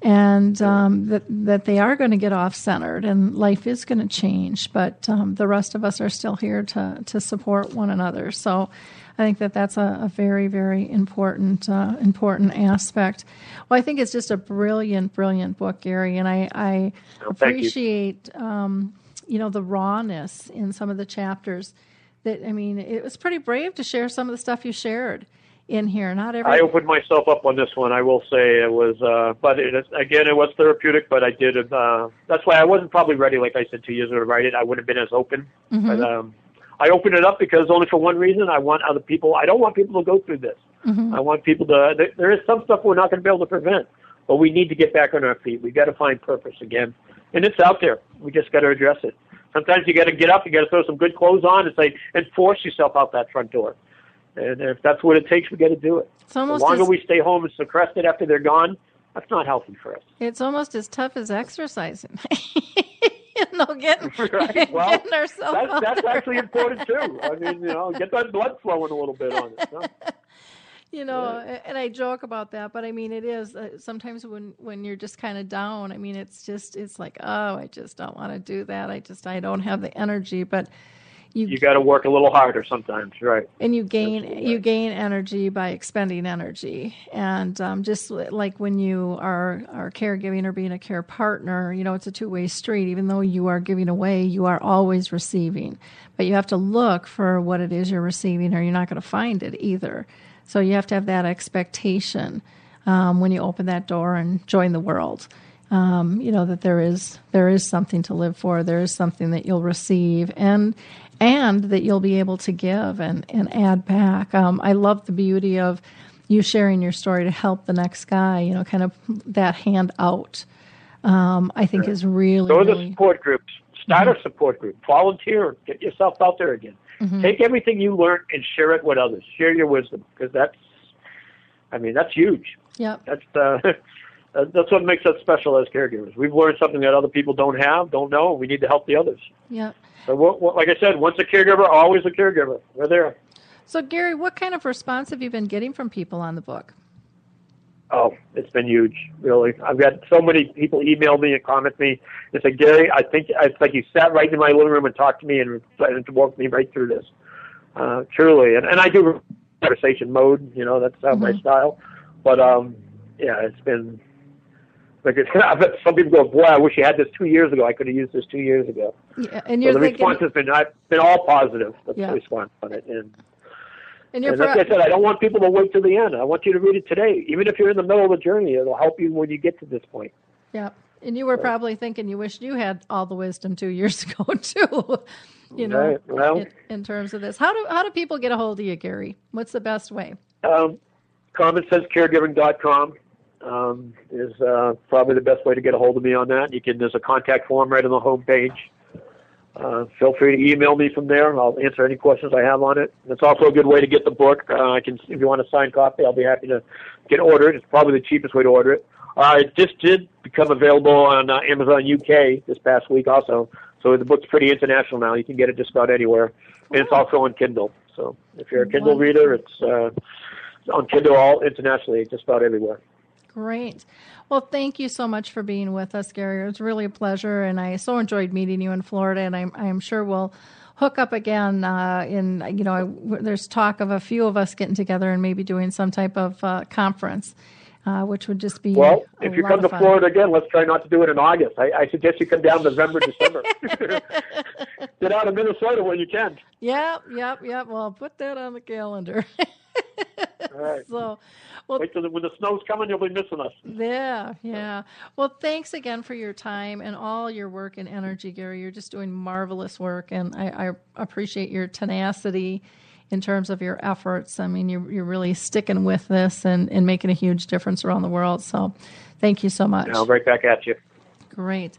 and um, that that they are going to get off centered and life is going to change. But um, the rest of us are still here to to support one another. So. I think that that's a, a very, very important, uh, important aspect. Well, I think it's just a brilliant, brilliant book, Gary, and I, I oh, appreciate, you. Um, you know, the rawness in some of the chapters. That I mean, it was pretty brave to share some of the stuff you shared in here. Not every. I opened myself up on this one. I will say it was, uh, but it, again, it was therapeutic. But I did. Uh, that's why I wasn't probably ready, like I said two years ago, to write it. I would have been as open. Mm-hmm. But um, I open it up because only for one reason. I want other people. I don't want people to go through this. Mm-hmm. I want people to. There, there is some stuff we're not going to be able to prevent, but we need to get back on our feet. We've got to find purpose again, and it's out there. We just got to address it. Sometimes you got to get up. You got to throw some good clothes on and say, and force yourself out that front door. And if that's what it takes, we got to do it. It's almost the longer as, we stay home and suppress it after they're gone, that's not healthy for us. It's almost as tough as exercising. you know, getting, right. well, getting ourselves that's, that's actually important too. I mean, you know, get that blood flowing a little bit on it. You know yeah. and i joke about that but i mean it is uh, sometimes when when you're just kind of down i mean it's just it's like oh i just don't want to do that i just i don't have the energy but you you got to work a little harder sometimes, right? And you gain you gain energy by expending energy, and um, just like when you are are caregiving or being a care partner, you know it's a two way street. Even though you are giving away, you are always receiving, but you have to look for what it is you're receiving, or you're not going to find it either. So you have to have that expectation um, when you open that door and join the world. Um, you know that there is there is something to live for. There is something that you'll receive, and and that you'll be able to give and, and add back. Um, I love the beauty of you sharing your story to help the next guy, you know, kind of that hand out. Um, I think is really. Go to really... the support groups. Start mm-hmm. a support group. Volunteer. Get yourself out there again. Mm-hmm. Take everything you learn and share it with others. Share your wisdom because that's, I mean, that's huge. Yep. That's uh, that's what makes us special as caregivers. We've learned something that other people don't have, don't know. And we need to help the others. Yep. So, like I said, once a caregiver, always a caregiver. We're there. So, Gary, what kind of response have you been getting from people on the book? Oh, it's been huge, really. I've got so many people email me and comment me and say, Gary, I think it's like you sat right in my living room and talked to me and, and walked me right through this. Uh, truly, and, and I do conversation mode. You know, that's uh, mm-hmm. my style. But um, yeah, it's been like I've had some people go, boy, I wish you had this two years ago. I could have used this two years ago. Yeah, and you're so the thinking, response has been I've been all positive. That's yeah. the response on it, and and, you're and like I said, I don't want people to wait till the end. I want you to read it today, even if you're in the middle of the journey. It'll help you when you get to this point. Yeah, and you were probably thinking you wished you had all the wisdom two years ago too. you know, right. well, in, in, terms of this, how do how do people get a hold of you, Gary? What's the best way? Um, commonsensecaregiving.com um, is uh, probably the best way to get a hold of me on that. You can there's a contact form right on the home page. Uh, feel free to email me from there. And I'll answer any questions I have on it. It's also a good way to get the book. Uh, I can, if you want a signed copy, I'll be happy to get ordered. It's probably the cheapest way to order it. Uh, it just did become available on uh, Amazon UK this past week, also. So the book's pretty international now. You can get it just about anywhere, and it's also on Kindle. So if you're a Kindle reader, it's uh, on Kindle all internationally, just about everywhere. Great. Well, thank you so much for being with us, Gary. It was really a pleasure, and I so enjoyed meeting you in Florida, and I'm, I'm sure we'll hook up again. Uh, in you know, I, there's talk of a few of us getting together and maybe doing some type of uh, conference. Uh, which would just be well. If you come to Florida again, let's try not to do it in August. I, I suggest you come down November, December. Get out of Minnesota when you can. Yep, yep, yep. Well, put that on the calendar. right. So, well, Wait till the, when the snow's coming, you'll be missing us. yeah, yeah. Well, thanks again for your time and all your work and energy, Gary. You're just doing marvelous work, and I, I appreciate your tenacity in terms of your efforts. I mean, you're, you're really sticking with this and, and making a huge difference around the world. So, thank you so much. I'll right back at you. Great.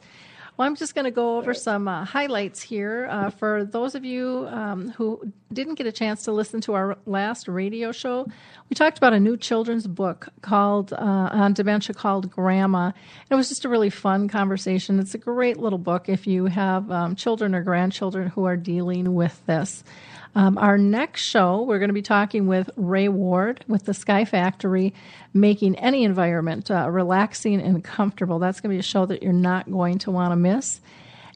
Well, I'm just going to go over some uh, highlights here uh, for those of you um, who didn't get a chance to listen to our last radio show. We talked about a new children's book called uh, on dementia called Grandma. It was just a really fun conversation. It's a great little book if you have um, children or grandchildren who are dealing with this. Um, our next show, we're going to be talking with Ray Ward with the Sky Factory, making any environment uh, relaxing and comfortable. That's going to be a show that you're not going to want to miss.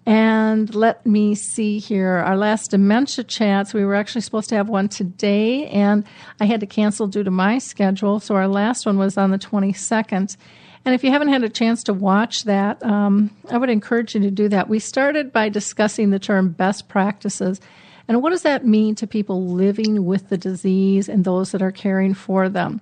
And let me see here. Our last dementia chats, we were actually supposed to have one today, and I had to cancel due to my schedule. So our last one was on the 22nd. And if you haven't had a chance to watch that, um, I would encourage you to do that. We started by discussing the term best practices. And what does that mean to people living with the disease and those that are caring for them?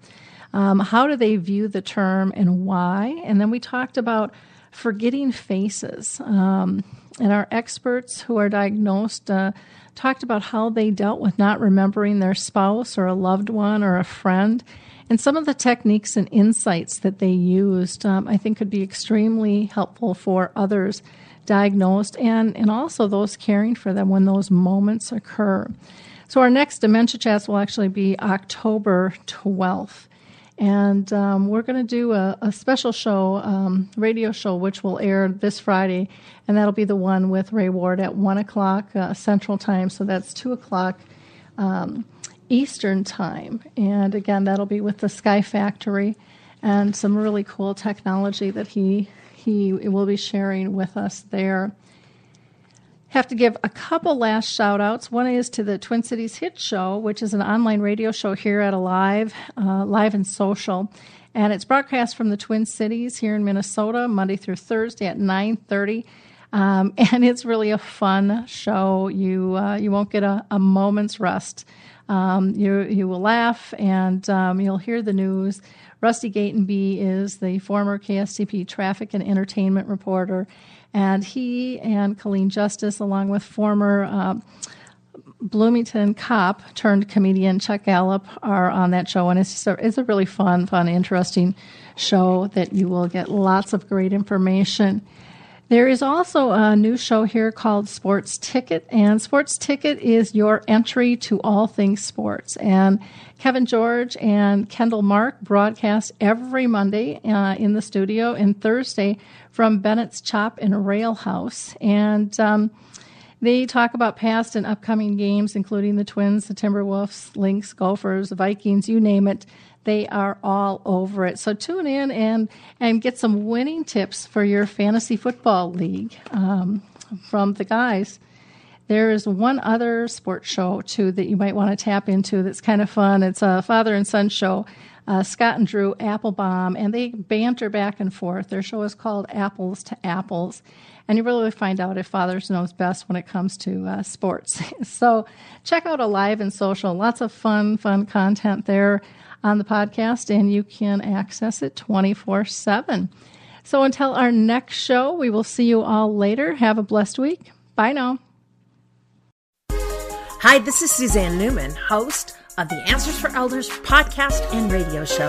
Um, how do they view the term and why? And then we talked about forgetting faces. Um, and our experts who are diagnosed uh, talked about how they dealt with not remembering their spouse or a loved one or a friend. And some of the techniques and insights that they used, um, I think, could be extremely helpful for others diagnosed and, and also those caring for them when those moments occur. So, our next Dementia Chats will actually be October 12th. And um, we're going to do a, a, special show, um, radio show, which will air this Friday. And that'll be the one with Ray Ward at 1 o'clock uh, Central Time. So that's 2 o'clock um, Eastern Time. And again, that'll be with the Sky Factory and some really cool technology that he he will be sharing with us there. Have to give a couple last shout outs. One is to the Twin Cities Hit Show, which is an online radio show here at Alive, uh, live and social. And it's broadcast from the Twin Cities here in Minnesota, Monday through Thursday at 930. Um, and it's really a fun show. You uh, you won't get a, a moment's rest. Um, you you will laugh and um, you'll hear the news. Rusty Gatenby is the former KSTP traffic and entertainment reporter, and he and Colleen Justice, along with former uh, Bloomington cop turned comedian Chuck Gallup, are on that show, and it's a, it's a really fun, fun, interesting show that you will get lots of great information. There is also a new show here called Sports Ticket, and Sports Ticket is your entry to all things sports. And Kevin George and Kendall Mark broadcast every Monday uh, in the studio and Thursday from Bennett's Chop and Rail House. And um, they talk about past and upcoming games, including the Twins, the Timberwolves, Lynx, Gophers, Vikings, you name it. They are all over it. So tune in and and get some winning tips for your fantasy football league um, from the guys. There is one other sports show too that you might want to tap into. That's kind of fun. It's a father and son show. Uh, Scott and Drew Applebaum, and they banter back and forth. Their show is called Apples to Apples, and you really find out if fathers knows best when it comes to uh, sports. so check out Alive and Social. Lots of fun, fun content there on the podcast, and you can access it 24 7. So until our next show, we will see you all later. Have a blessed week. Bye now. Hi, this is Suzanne Newman, host of the Answers for Elders podcast and radio show.